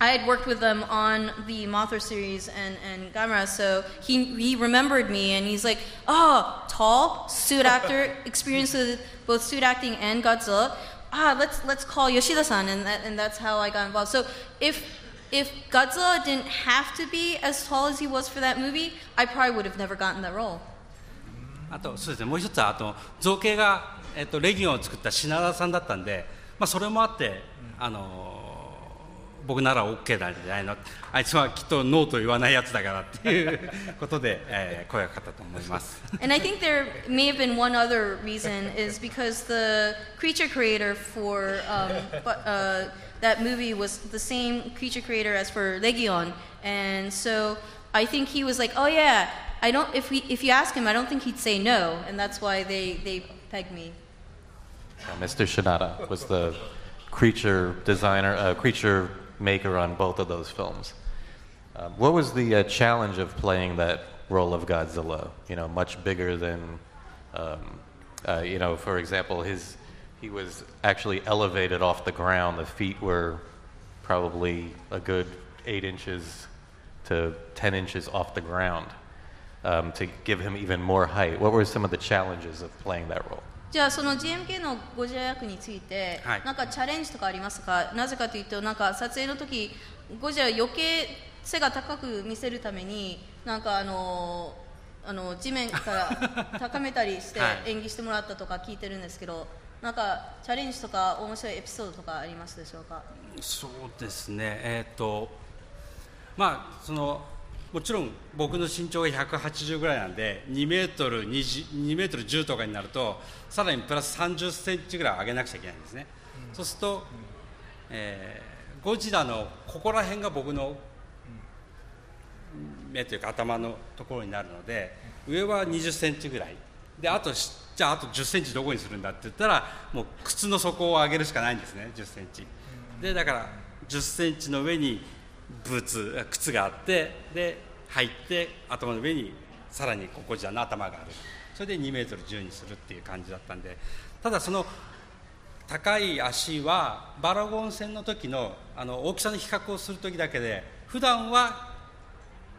I had worked with them on the Mothra series and, and Gamera, so he, he remembered me and he's like, oh, tall, suit actor, experienced with both suit acting and Godzilla. Ah, let's, let's call Yoshida-san, and, that, and that's how I got involved. So if, if Godzilla didn't have to be as tall as he was for that movie, I probably would have never gotten that role. あとそうですねもう一つはあと造形が、えっとレギオンを作った品田さんだったんで、まあ、それもあって、あの僕なら OK なんじゃないのあいつはきっとノーと言わないやつだからっていうことで、えー声がかかったと思います。And I think there may have been one other reason is because the creature creator for um, but, uh, that movie was the same creature creator as for Legion, and so I think he was like, oh yeah, I don't. If we if you ask him, I don't think he'd say no, and that's why they they pegged me. Uh, Mr. Shinada was the creature designer, uh, creature maker on both of those films. Um, what was the uh, challenge of playing that role of Godzilla? You know, much bigger than, um, uh, you know, for example, his he was actually elevated off the ground. The feet were probably a good eight inches to ten inches off the ground um, to give him even more height. What were some of the challenges of playing that role? じゃあその GMK のゴジラ役について、はいなんかチャレンジとかありますかなぜかというとなんか撮影の時ゴジラ余計背が高く見せるためになんかあのあの地面から高めたりしてはい演技してもらったとか聞いてるんですけど、 なんかチャレンジとか面白いエピソードとかありますでしょうか？そうですね、えーっとまあそのもちろん僕の身長が180ぐらいなんで2メートル20 2メートル10とかになるとさらにプラス30センチぐらい上げなくちゃいけないんですね、そうすると、えーゴジラのここら辺が僕の目というか頭のところになるので上は20センチぐらい。であとしじゃああと10センチどこにするんだって言ったらもう靴の底を上げるしかないんですね10センチ。でだから10センチの上にブーツ靴があってで入って頭の上にさらにここじゃの頭がある。それで2メートル10にするっていう感じだったんで。ただその高い足はバラゴン戦の時のあの大きさの比較をする時だけで普段は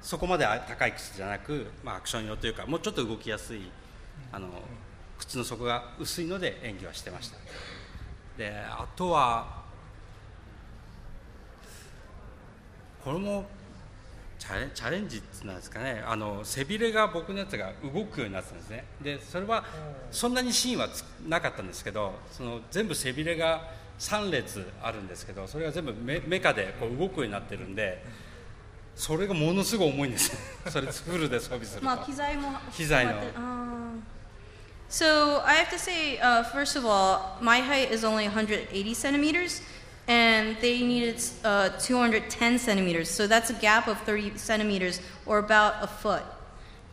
そこまで高い靴じゃなく、まあ、アクション用というかもうちょっと動きやすいあの靴の底が薄いので演技はしてました。であとはこれもチャレチャレンジなんですかね。あの背びれが僕のやつが動くようになってたんですね。でそれはそんなにシーンはつなかったんですけどその全部背びれが3列あるんですけどそれが全部メメカでこう動くようになってるんでそれがものすごい重いんです。それフルで装備すると。まあ機材も機材の So I have to say, uh, first of all, my height is only 180 centimeters, and they needed uh, 210 centimeters. So that's a gap of 30 centimeters, or about a foot.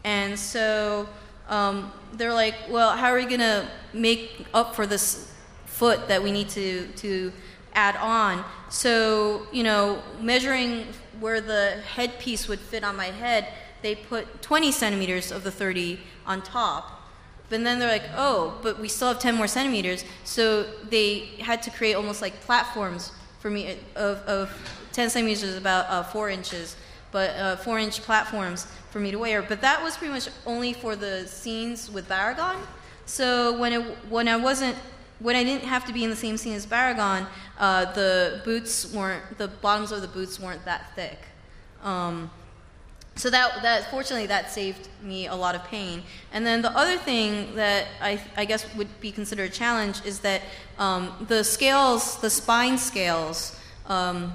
And so um, they're like, well, how are we gonna make up for this foot that we need to to add on. So you know, measuring where the headpiece would fit on my head, they put 20 centimeters of the 30 on top. But then they're like, oh, but we still have 10 more centimeters. So they had to create almost like platforms for me of, of 10 centimeters is about uh, four inches, but uh, four inch platforms for me to wear. But that was pretty much only for the scenes with Baragon. So when it, when I wasn't when I didn't have to be in the same scene as Baragon, uh, the boots weren't the bottoms of the boots weren't that thick. Um, so that, that fortunately that saved me a lot of pain. And then the other thing that i, I guess would be considered a challenge is that um, the scales the spine scales um,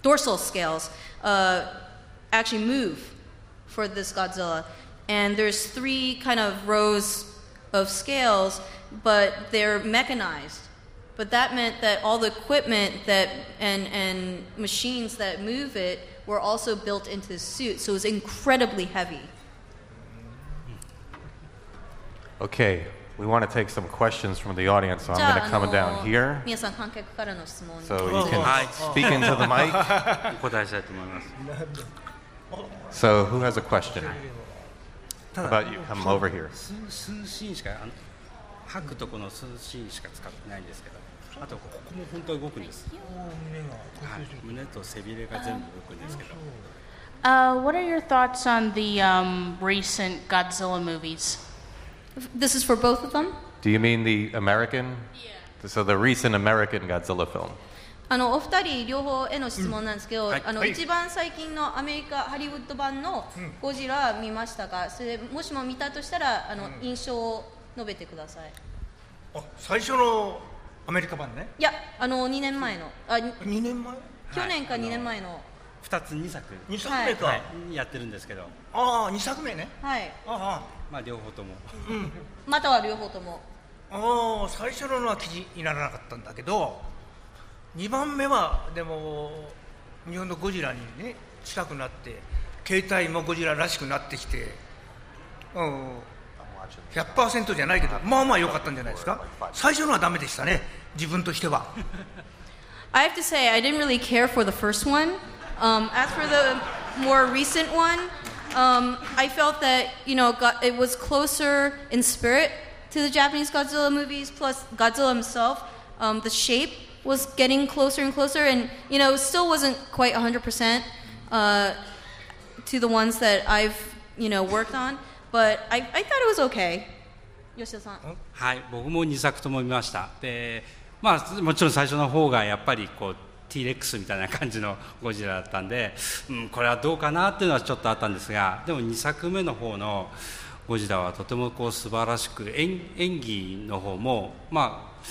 dorsal scales uh, actually move for this godzilla. And there's three kind of rows of scales but they're mechanized. But that meant that all the equipment that and, and machines that move it were also built into the suit, so it was incredibly heavy. Okay, we want to take some questions from the audience, so I'm going to come down here. 皆さん観客からの質問 So you can speak into the mic. お答えしたいと思います So who has a question? た How だ about you? Come over here. 数数シーンしかあの吐くとこの数シーンしか使ってないんですけど あとここも本当に動くんです、はい、胸と背びれが全部動くんですけど Uh, what are your thoughts on the um, recent Godzilla movies? This is for both of them? Do you mean the American? Yeah. So the recent American Godzilla film. あのお二人両方への質問なんですけど、はいあのはい一番最近のアメリカハリウッド版のゴジラ見ましたか、それもしも見たとしたらあの印象を述べてください。最初のアメリカ版ね。いやあの2年前の。あ2年前？去年か2年前の。2つ2作。二作目か。はい。やってるんですけど。ああ2作目ね。はい。あまあ両方とも。または両方とも。あああ最初ののは記事にならなかったんだけど2番目はでも日本のゴジラにね近くなって携帯もゴジラらしくなってきてうん100%じゃないけどまあまあ良かったんじゃないですか最初のはダメでしたね自分としては I have to say, I didn't really care for the first one. Um, as for the more recent one, um, I felt that you know got, it was closer in spirit to the Japanese Godzilla movies. Plus, Godzilla himself, um, the shape was getting closer and closer, and you know, still wasn't quite 100% uh, to the ones that I've you know worked on. But I, I thought it was okay. Yoshida-san. はい僕も2作とも見ましたでまあもちろん最初の方がやっぱりこう T レックスみたいな感じのゴジラだったんで、うん、これはどうかなっていうのはちょっとあったんですがでも2作目の方のゴジラはとてもこう素晴らしく演演技の方もまあ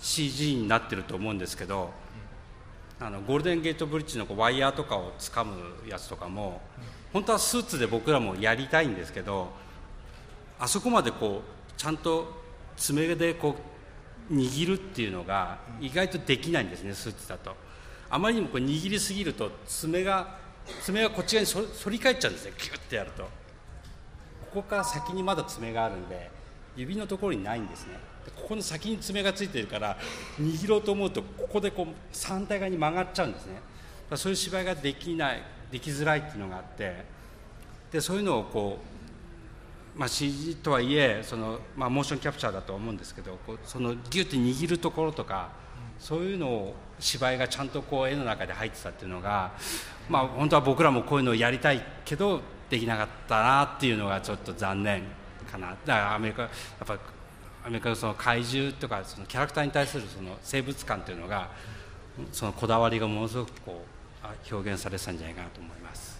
CG になってると思うんですけどあのゴールデンゲートブリッジのこうワイヤーとかを掴むやつとかも本当はスーツで僕らもやりたいんですけどあそこまでこうちゃんと爪でこう握るっていうのが意外とできないんですねスーツだと。あまりにもこう握りすぎると爪が爪がこっち側に反り返っちゃうんですねギュッてやると。ここから先にまだ爪があるんで指のところにないんですね。でここの先に爪がついてるから握ろうと思うとここでこう反対側に曲がっちゃうんですね。そういう芝居ができない。できづらいっていうのがあってでそういうのをこう、まあ、CG とはいえその、まあ、モーションキャプチャーだと思うんですけどこうそのギュッて握るところとかそういうのを芝居がちゃんとこう絵の中で入ってたっていうのが、まあ、本当は僕らもこういうのをやりたいけどできなかったなっていうのがちょっと残念かな。だからアメリカやっぱアメリカのその怪獣とかそのキャラクターに対するその生物感というのがそのこだわりがものすごくこう表現されてたんじゃないかなと思います。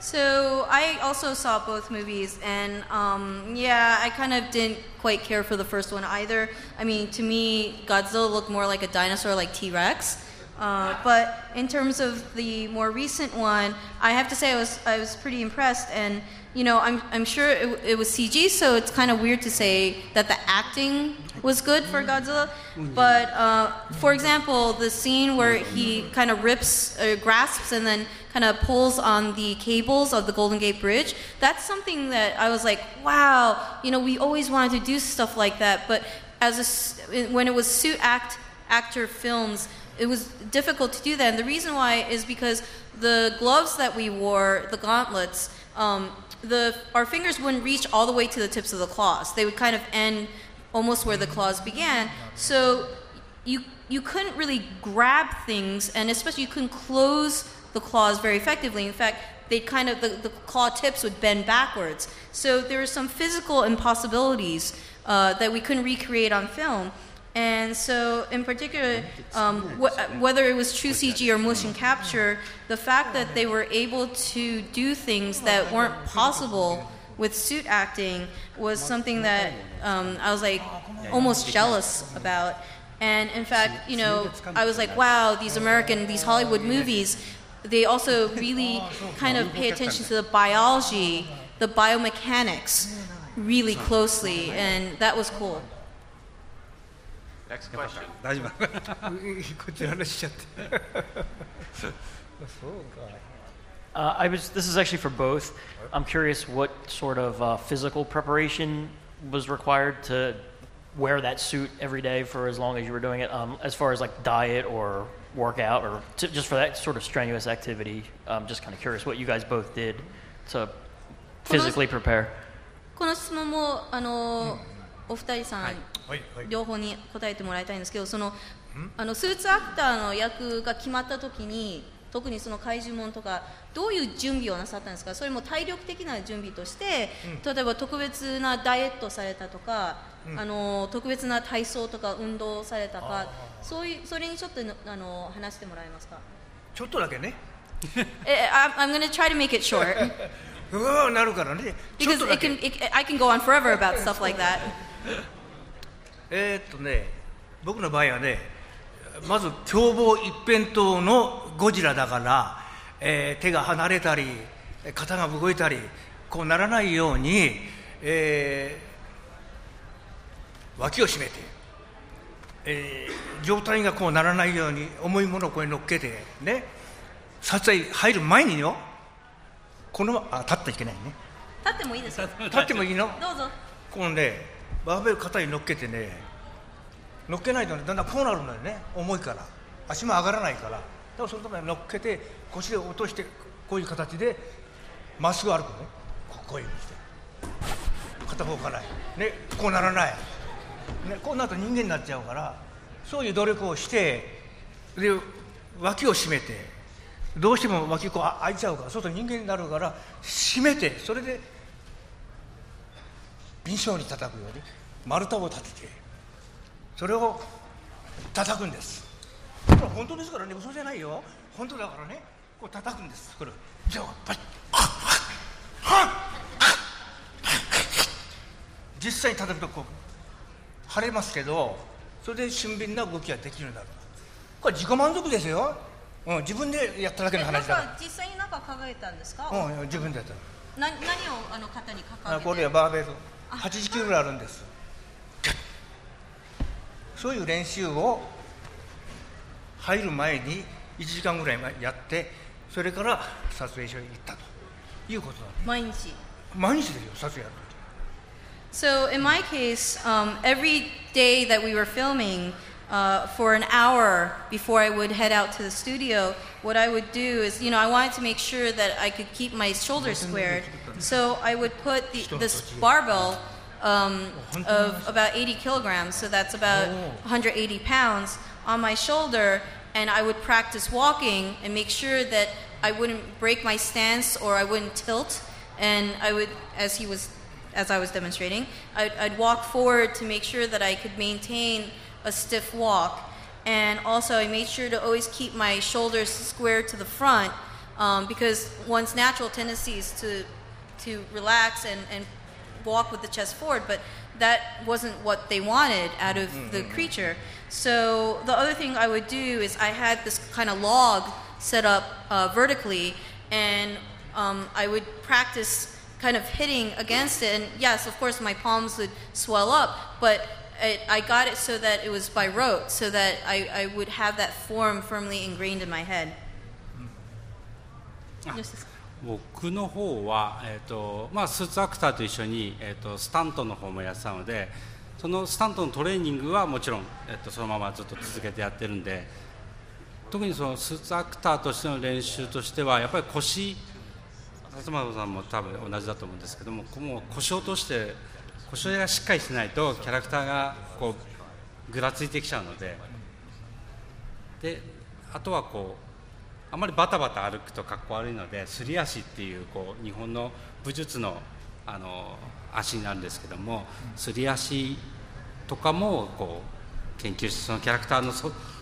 So I also saw both movies, and um, yeah, I kind of didn't quite care for the first one either. I mean, to me, Godzilla looked more like a dinosaur, like T Rex. Uh, but in terms of the more recent one, I have to say I was I was pretty impressed, and you know I'm I'm sure it, it was CG, so it's kind of weird to say that the acting was good for Godzilla. But uh, for example, the scene where he kind of rips, uh, grasps, and then kind of pulls on the cables of the Golden Gate Bridge, that's something that I was like, wow, you know, we always wanted to do stuff like that, but as a when it was suit act actor films, it was difficult to do that. And the reason why is because the gloves that we wore, the gauntlets, um, the our fingers wouldn't reach all the way to the tips of the claws. They would kind of end almost where the claws began. So you you couldn't really grab things, and especially you couldn't close the claws very effectively. In fact, they kind of the, the claw tips would bend backwards. So there were some physical impossibilities uh, that we couldn't recreate on film. And so, in particular, um, wh- whether it was true CG or motion capture, the fact that they were able to do things that weren't possible with suit acting was something that um, I was like almost jealous about. And in fact, you know, I was like, wow, these American, these Hollywood movies, they also really kind of pay attention to the biology, the biomechanics really closely, and that was cool. Next question. 大丈夫こっちの話しちゃってそうか Uh, I was. This is actually for both. I'm curious what sort of uh, physical preparation was required to wear that suit every day for as long as you were doing it, um, as far as like diet or workout, or to, just for that sort of strenuous activity. I'm just kind of curious what you guys both did to physically prepare. この質問もあの、お二人さん、はいはい 両方に答えてもらいたいんですけどそのあのスーツアクターの役が決まった時に特にその怪獣門とかどういう準備をなさったんですか？それも体力的な準備として、例えば特別なダイエットされたとか、うん。あの特別な体操とか運動されたかそういうそれにちょっとあの話してもらえますか？ちょっとだけね。え I'm, I'm going to try to make it short. うわーなるからね。Because it け can, it, I can go on forever about stuff like that えーっとね僕の場合はねまず凶暴一辺倒のゴジラだから、えー手が離れたり肩が動いたりこうならないように、えー脇を締めて、えー状態がこうならないように重いものをここに乗っけてね撮影入る前によこのあ立っていけないね。立ってもいいですよ立ってもいいの？どうぞ。このねバーベル肩に乗っけてね乗っけないとねだんだんこうなるのよね。重いから。足も上がらないから。だからそのために乗っけて腰で落としてこういう形でまっすぐ歩くね。こういうふうにして。片方から。ねこうならない、ね、こうなると人間になっちゃうからそういう努力をしてで脇を締めて。どうしても脇こう開いちゃうからそうすると人間になるから締めてそれで敏捷に叩くように丸太を立ててそれを叩くんです本当ですからね嘘じゃないよ本当だからねこう叩くんですこれじゃあパッ実際に叩くとこう腫れますけどそれで俊敏な動きができるようになるこれ自己満足ですよ、うん、自分でやっただけの話だかか実際になんか掲げたんですか、ら、うん、自分でやったな何をあの肩に掲げてあこれはバーベル80キロぐらいあるんです。そういう練習を入る前に1時間ぐらい前やってそれから撮影所に行ったということなんです毎日。毎日ですよ撮影やる So in my case, um, every day that we were filming, uh, for an hour before I would head out to the studio, what I would do is, you know, I wanted to make sure that I could keep my shoulders squared. So I would put the, this barbell um, of about 80 kilograms, so that's about 180 pounds, on my shoulder, and I would practice walking and make sure that I wouldn't break my stance or I wouldn't tilt. And I would, as he was as I was demonstrating, I'd, I'd walk forward to make sure that I could maintain a stiff walk. And also, I made sure to always keep my shoulders square to the front um, because one's natural tendency is to, to relax and, and walk with the chest forward, but that wasn't what they wanted out of the creature. So, the other thing I would do is I had this kind of log set up uh, vertically, and um, I would practice kind of hitting against it. And yes, of course, my palms would swell up, but it, I got it so that it was by rote, so that I, I would have that form firmly ingrained in my head. 僕の方は、えーとまあ、スーツアクターと一緒に、えー、とスタントの方もやってたのでそのスタントのトレーニングはもちろん、えっと、そのままずっと続けてやってるんで特にそのスーツアクターとしての練習としてはやっぱり腰勝間さんも多分同じだと思うんですけどももう腰を落として腰がしっかりしてないとキャラクターがこうぐらついてきちゃうのでであとはこうあまりバタバタ歩くとかっこ悪いのですり足っていうこう日本の武術のあの足になるんですけどもすり足とかもこう研究してそのキャラクターの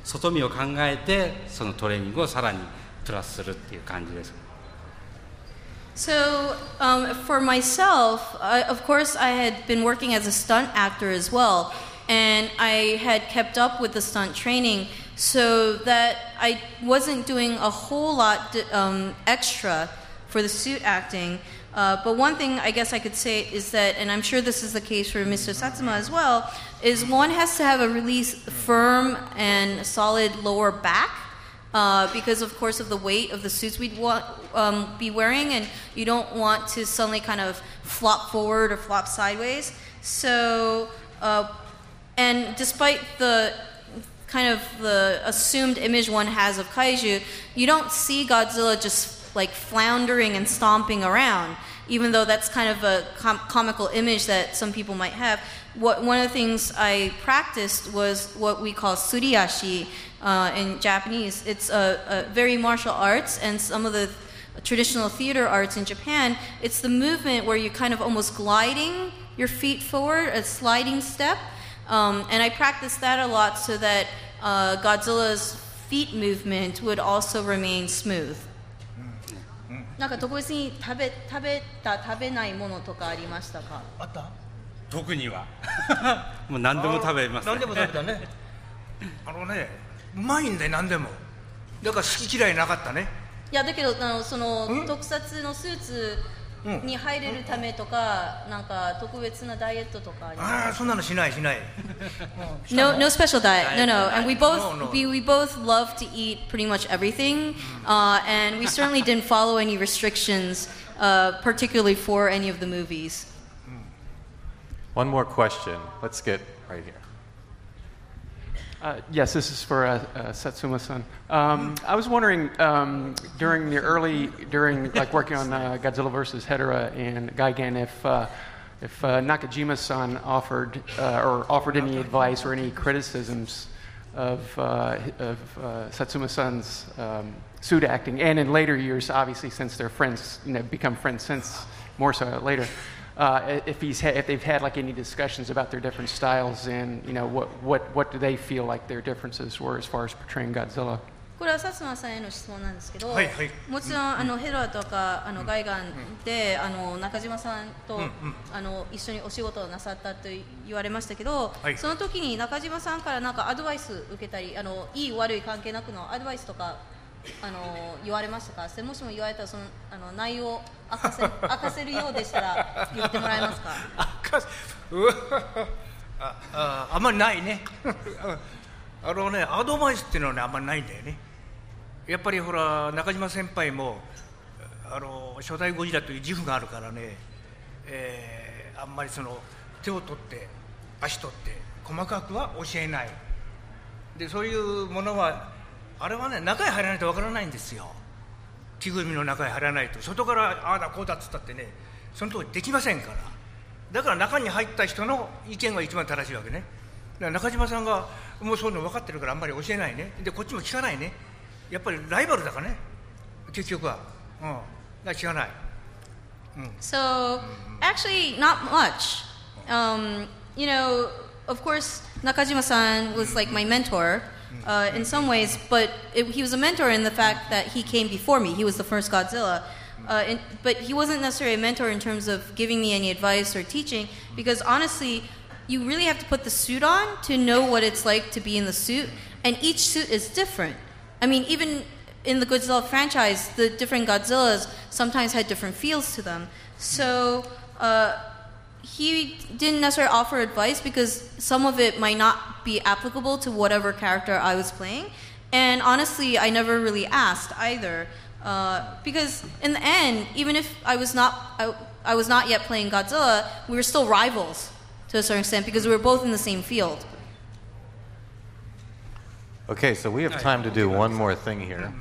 外見を考えてそのトレーニングをさらにプラスするっていう感じです。So, um, for myself, I, of course, I had been working as a stunt actor as well, and I had kept up with the stunt training so that I wasn't doing a whole lot um, extra for the suit acting. Uh, but one thing I guess I could say is that, and I'm sure this is the case for Mr. Satsuma as well, is one has to have a really firm and solid lower back uh, because of course of the weight of the suits we'd want, um, be wearing and you don't want to suddenly kind of flop forward or flop sideways. So uh, and despite the kind of the assumed image one has of kaiju you don't see godzilla just like floundering and stomping around even though that's kind of a com- comical image that some people might have what, one of the things I practiced was what we call suriashi uh, in Japanese. It's a, a very martial arts and some of the traditional theater arts in Japan. It's the movement where you're kind of almost gliding your feet forward, a sliding step. Um, and I practiced that a lot so that uh, Godzilla's feet movement would also remain smooth. Mm. なんか特別に食べ,食べた食べないものとかありましたかあった特にはもう何でも食べます、ね、何でも食べたねあのねうまいんだよ何でもだから好き嫌いなかったねいやだけどあのその特撮のスーツに入れるためとか、うん、なんか特別なダイエットとかああそんなのしないしない no no special diet no no and we both no, no. We, we both love to eat pretty much everything uh, and we certainly didn't follow any restrictions uh, particularly for any of the movies One more question. Let's get right here. Uh, yes, this is for uh, uh, Satsuma-san. Um, I was wondering um, during the early, during like working on uh, Godzilla versus Hedorah and Gigan, if uh, if uh, Nakajima-san offered or offered any advice or any criticisms of of Satsuma-san's um, suit acting, and in later years, obviously since they're friends, you know, become friends since more so later uh, if he's ha- if they've had like any discussions about their different styles and you know what what what do they feel like their differences were as far as portraying Godzilla. これは薩摩さんへの質問なんですけど、はいはい、もちろんあのヘドラとかあのガイガンで、あの中島さんと、あの一緒にお仕事をなさったと言われましたけど、はい、その時に中島さんからなんかアドバイス受けたりあのいい悪い関係なくのアドバイスとかあの言われましたかもしも言われたらそのあの内容明かせ明かせるようでしたら 言ってもらえますか？あああんまりないね。あのねアドバイスっていうのはねあんまりないんだよね。やっぱりほら中島先輩もあの初代ゴジラという自負があるからね、えー、あんまりその手を取って足取って細かくは教えない。でそういうものはあれはね中へ入らないとわからないんですよ。着ぐるみの中へ入らないと。外からああだこうだっつったってねその通りできませんから。だから中に入った人の意見が一番正しいわけね。だから中島さんがもうそういうの分かってるからあんまり教えないね。でこっちも聞かないね。やっぱりライバルだからね。結局は。うん。だから聞かない、うん、So actually not much. Um, you know of course 中島さん was like my mentor. Uh, in some ways, but it, he was a mentor in the fact that he came before me. He was the first Godzilla. Uh, and, but he wasn't necessarily a mentor in terms of giving me any advice or teaching, because honestly, you really have to put the suit on to know what it's like to be in the suit, and each suit is different. I mean, even in the Godzilla franchise, the different Godzillas sometimes had different feels to them. So, uh, he didn't necessarily offer advice because some of it might not be applicable to whatever character I was playing. And honestly, I never really asked either. Uh, because in the end, even if I was not I, I, was not yet playing Godzilla, we were still rivals. to a certain extent because we were both in the same field. Okay, so we have time to do one more thing here.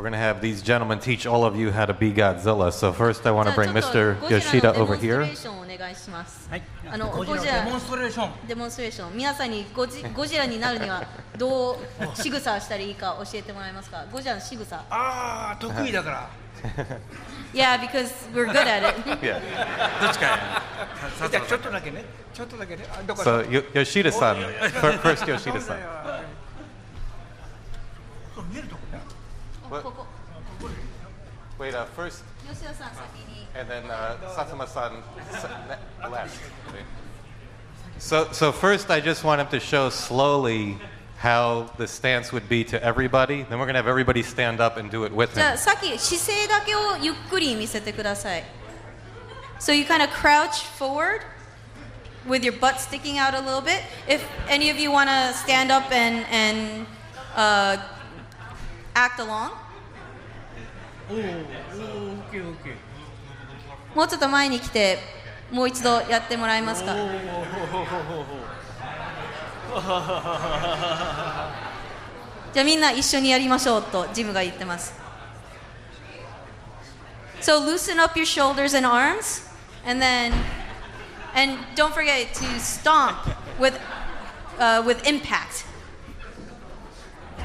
We're going to have these gentlemen teach all of you how to be Godzilla. So first I want to bring Mr. Yoshida over here. Yeah, because we're good at it. yeah. So Yoshida-san. First Yoshida-san. But, wait, uh, first, and then uh, Satsuma-san left. So, so first, I just wanted to show slowly how the stance would be to everybody. Then we're going to have everybody stand up and do it with him. So you kind of crouch forward with your butt sticking out a little bit. If any of you want to stand up and, and uh, act along. もうちょっと前に来てもう一度やってもらえますかじゃあみんな一緒にやりましょうとジムが言ってます So loosen up your shoulders and arms and then and don't forget to stomp with uh, with impact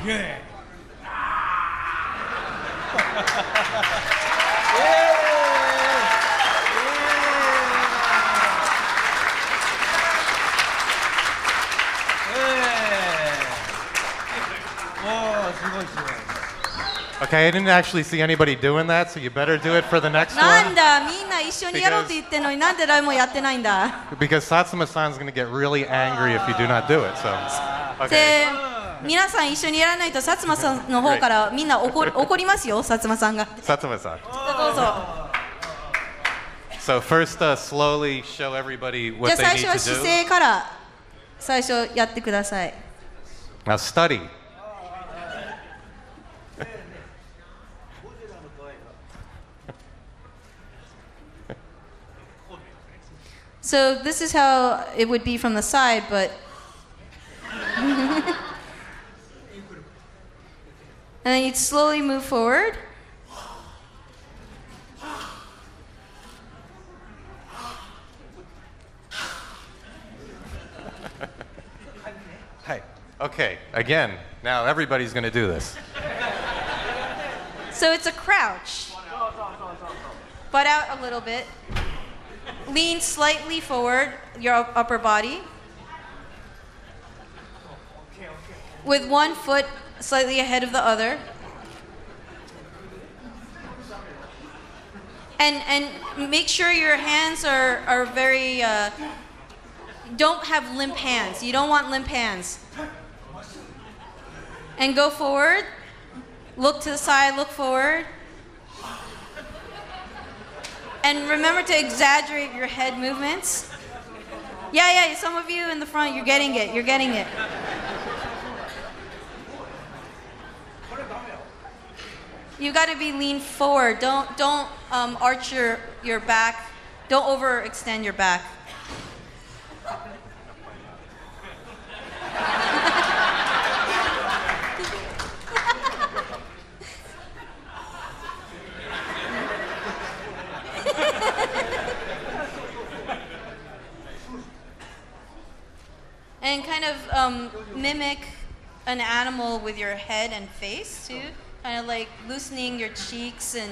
イ Okay, I didn't actually see anybody doing that, so you better do it for the next なん one. だみんな一緒にやろうって言ってんのになんで誰もやってないんだ Because Satsuma-san's going to get really angry if you do not do it. So, で okay. 皆さん一緒にやらないと薩摩さんの方からみんな怒怒りますよ薩摩さんが Satsuma-san. どうぞ So first, uh, slowly show everybody じゃ what あ they 最 need 初は to 姿 do. 勢から最初やってください Now study. So this is how it would be from the side, but and then you'd slowly move forward. Hey. Okay. Again. Now everybody's going to do this. So it's a crouch. Butt out a little bit. Lean slightly forward, your upper body. With one foot slightly ahead of the other. And, and make sure your hands are, are very, uh, don't have limp hands. You don't want limp hands. And go forward. Look to the side, look forward. And remember to exaggerate your head movements. Yeah, yeah, some of you in the front, you're getting it. You're getting it. You got to be lean forward. Don't don't um, arch your, your back. Don't overextend your back. and kind of um, mimic an animal with your head and face too Kind of like loosening your cheeks and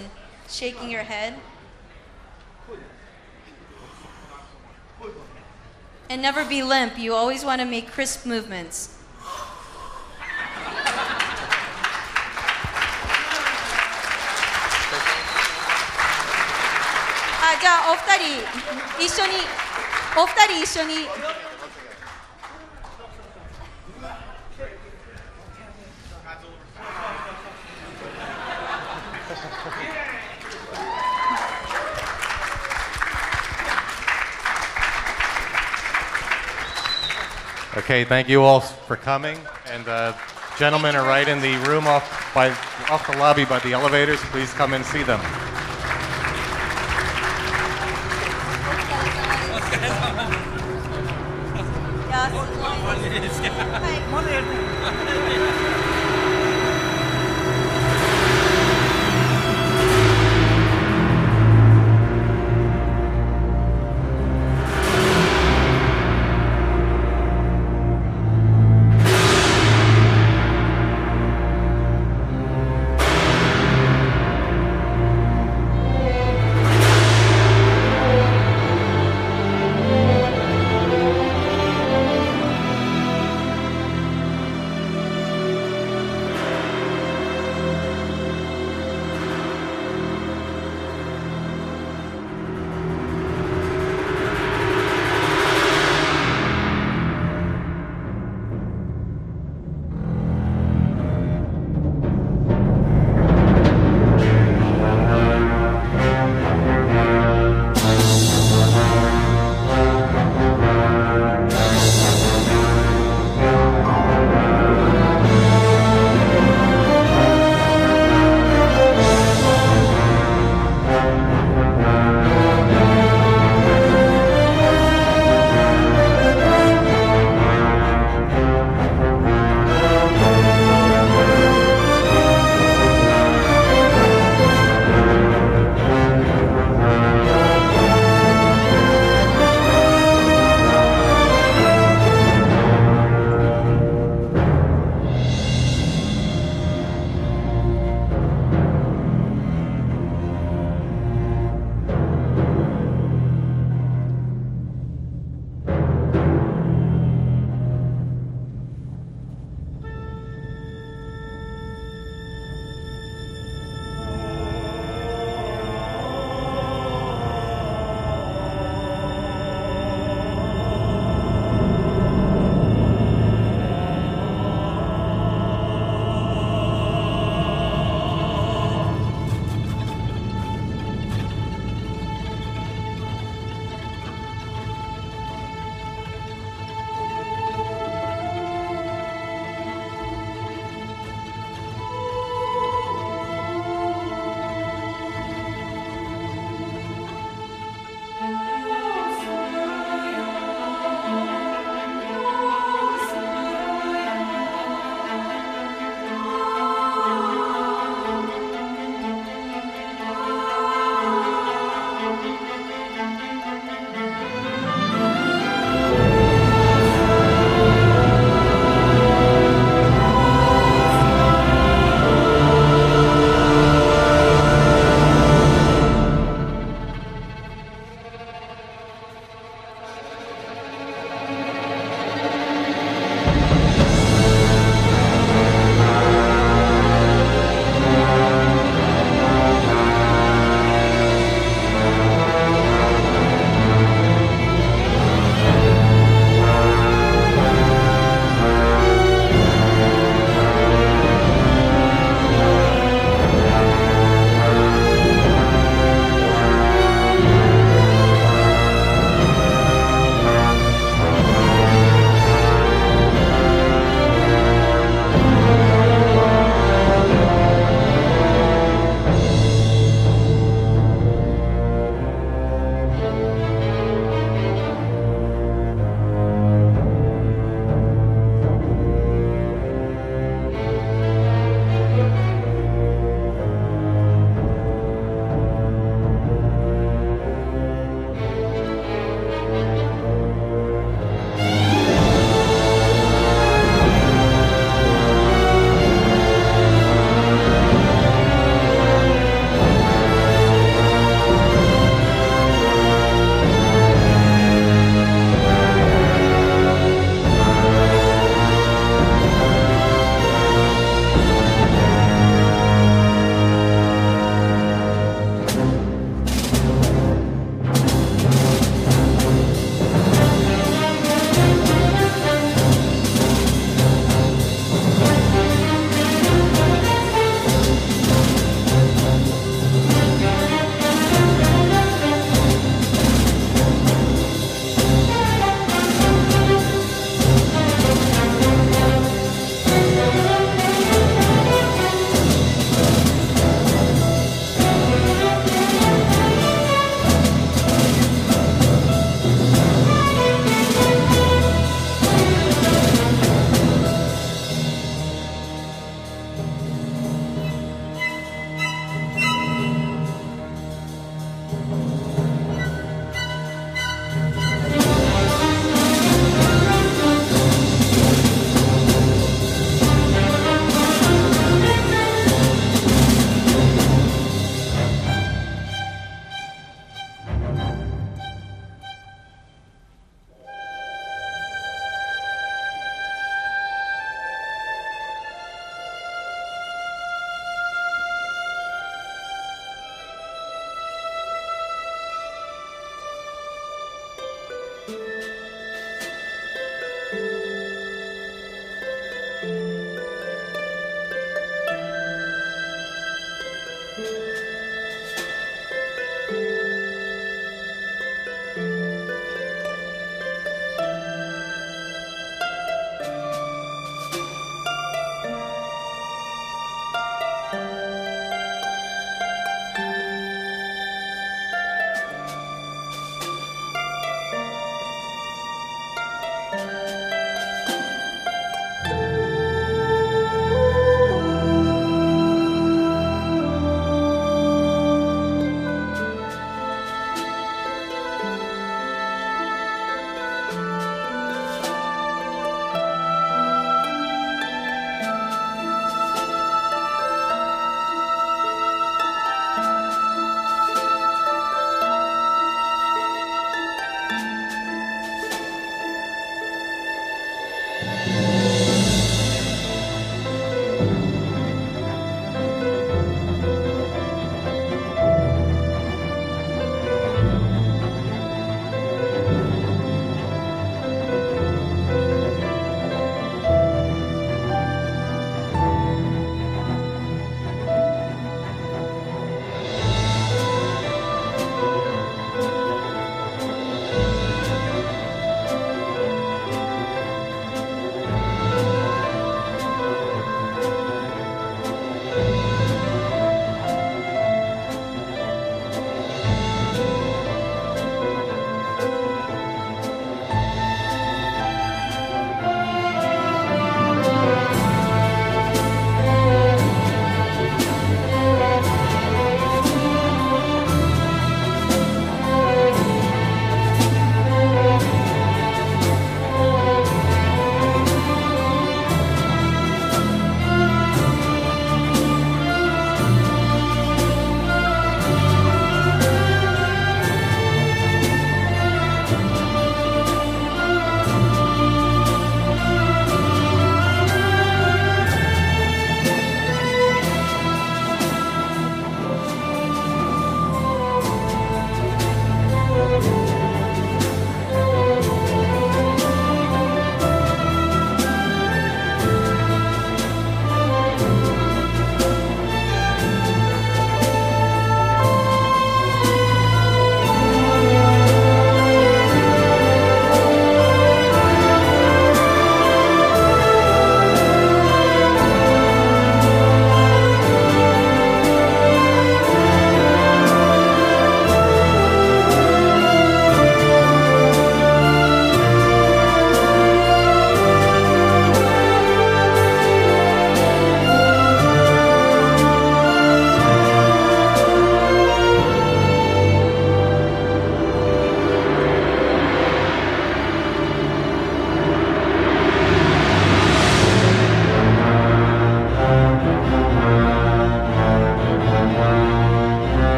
shaking your head. And never be limp. You always want to make crisp movements. Ah, じゃあお二人一緒にお二人一緒に Okay, thank you all for coming. And uh, gentlemen are right in the room off by off the lobby by the elevators. Please come and see them.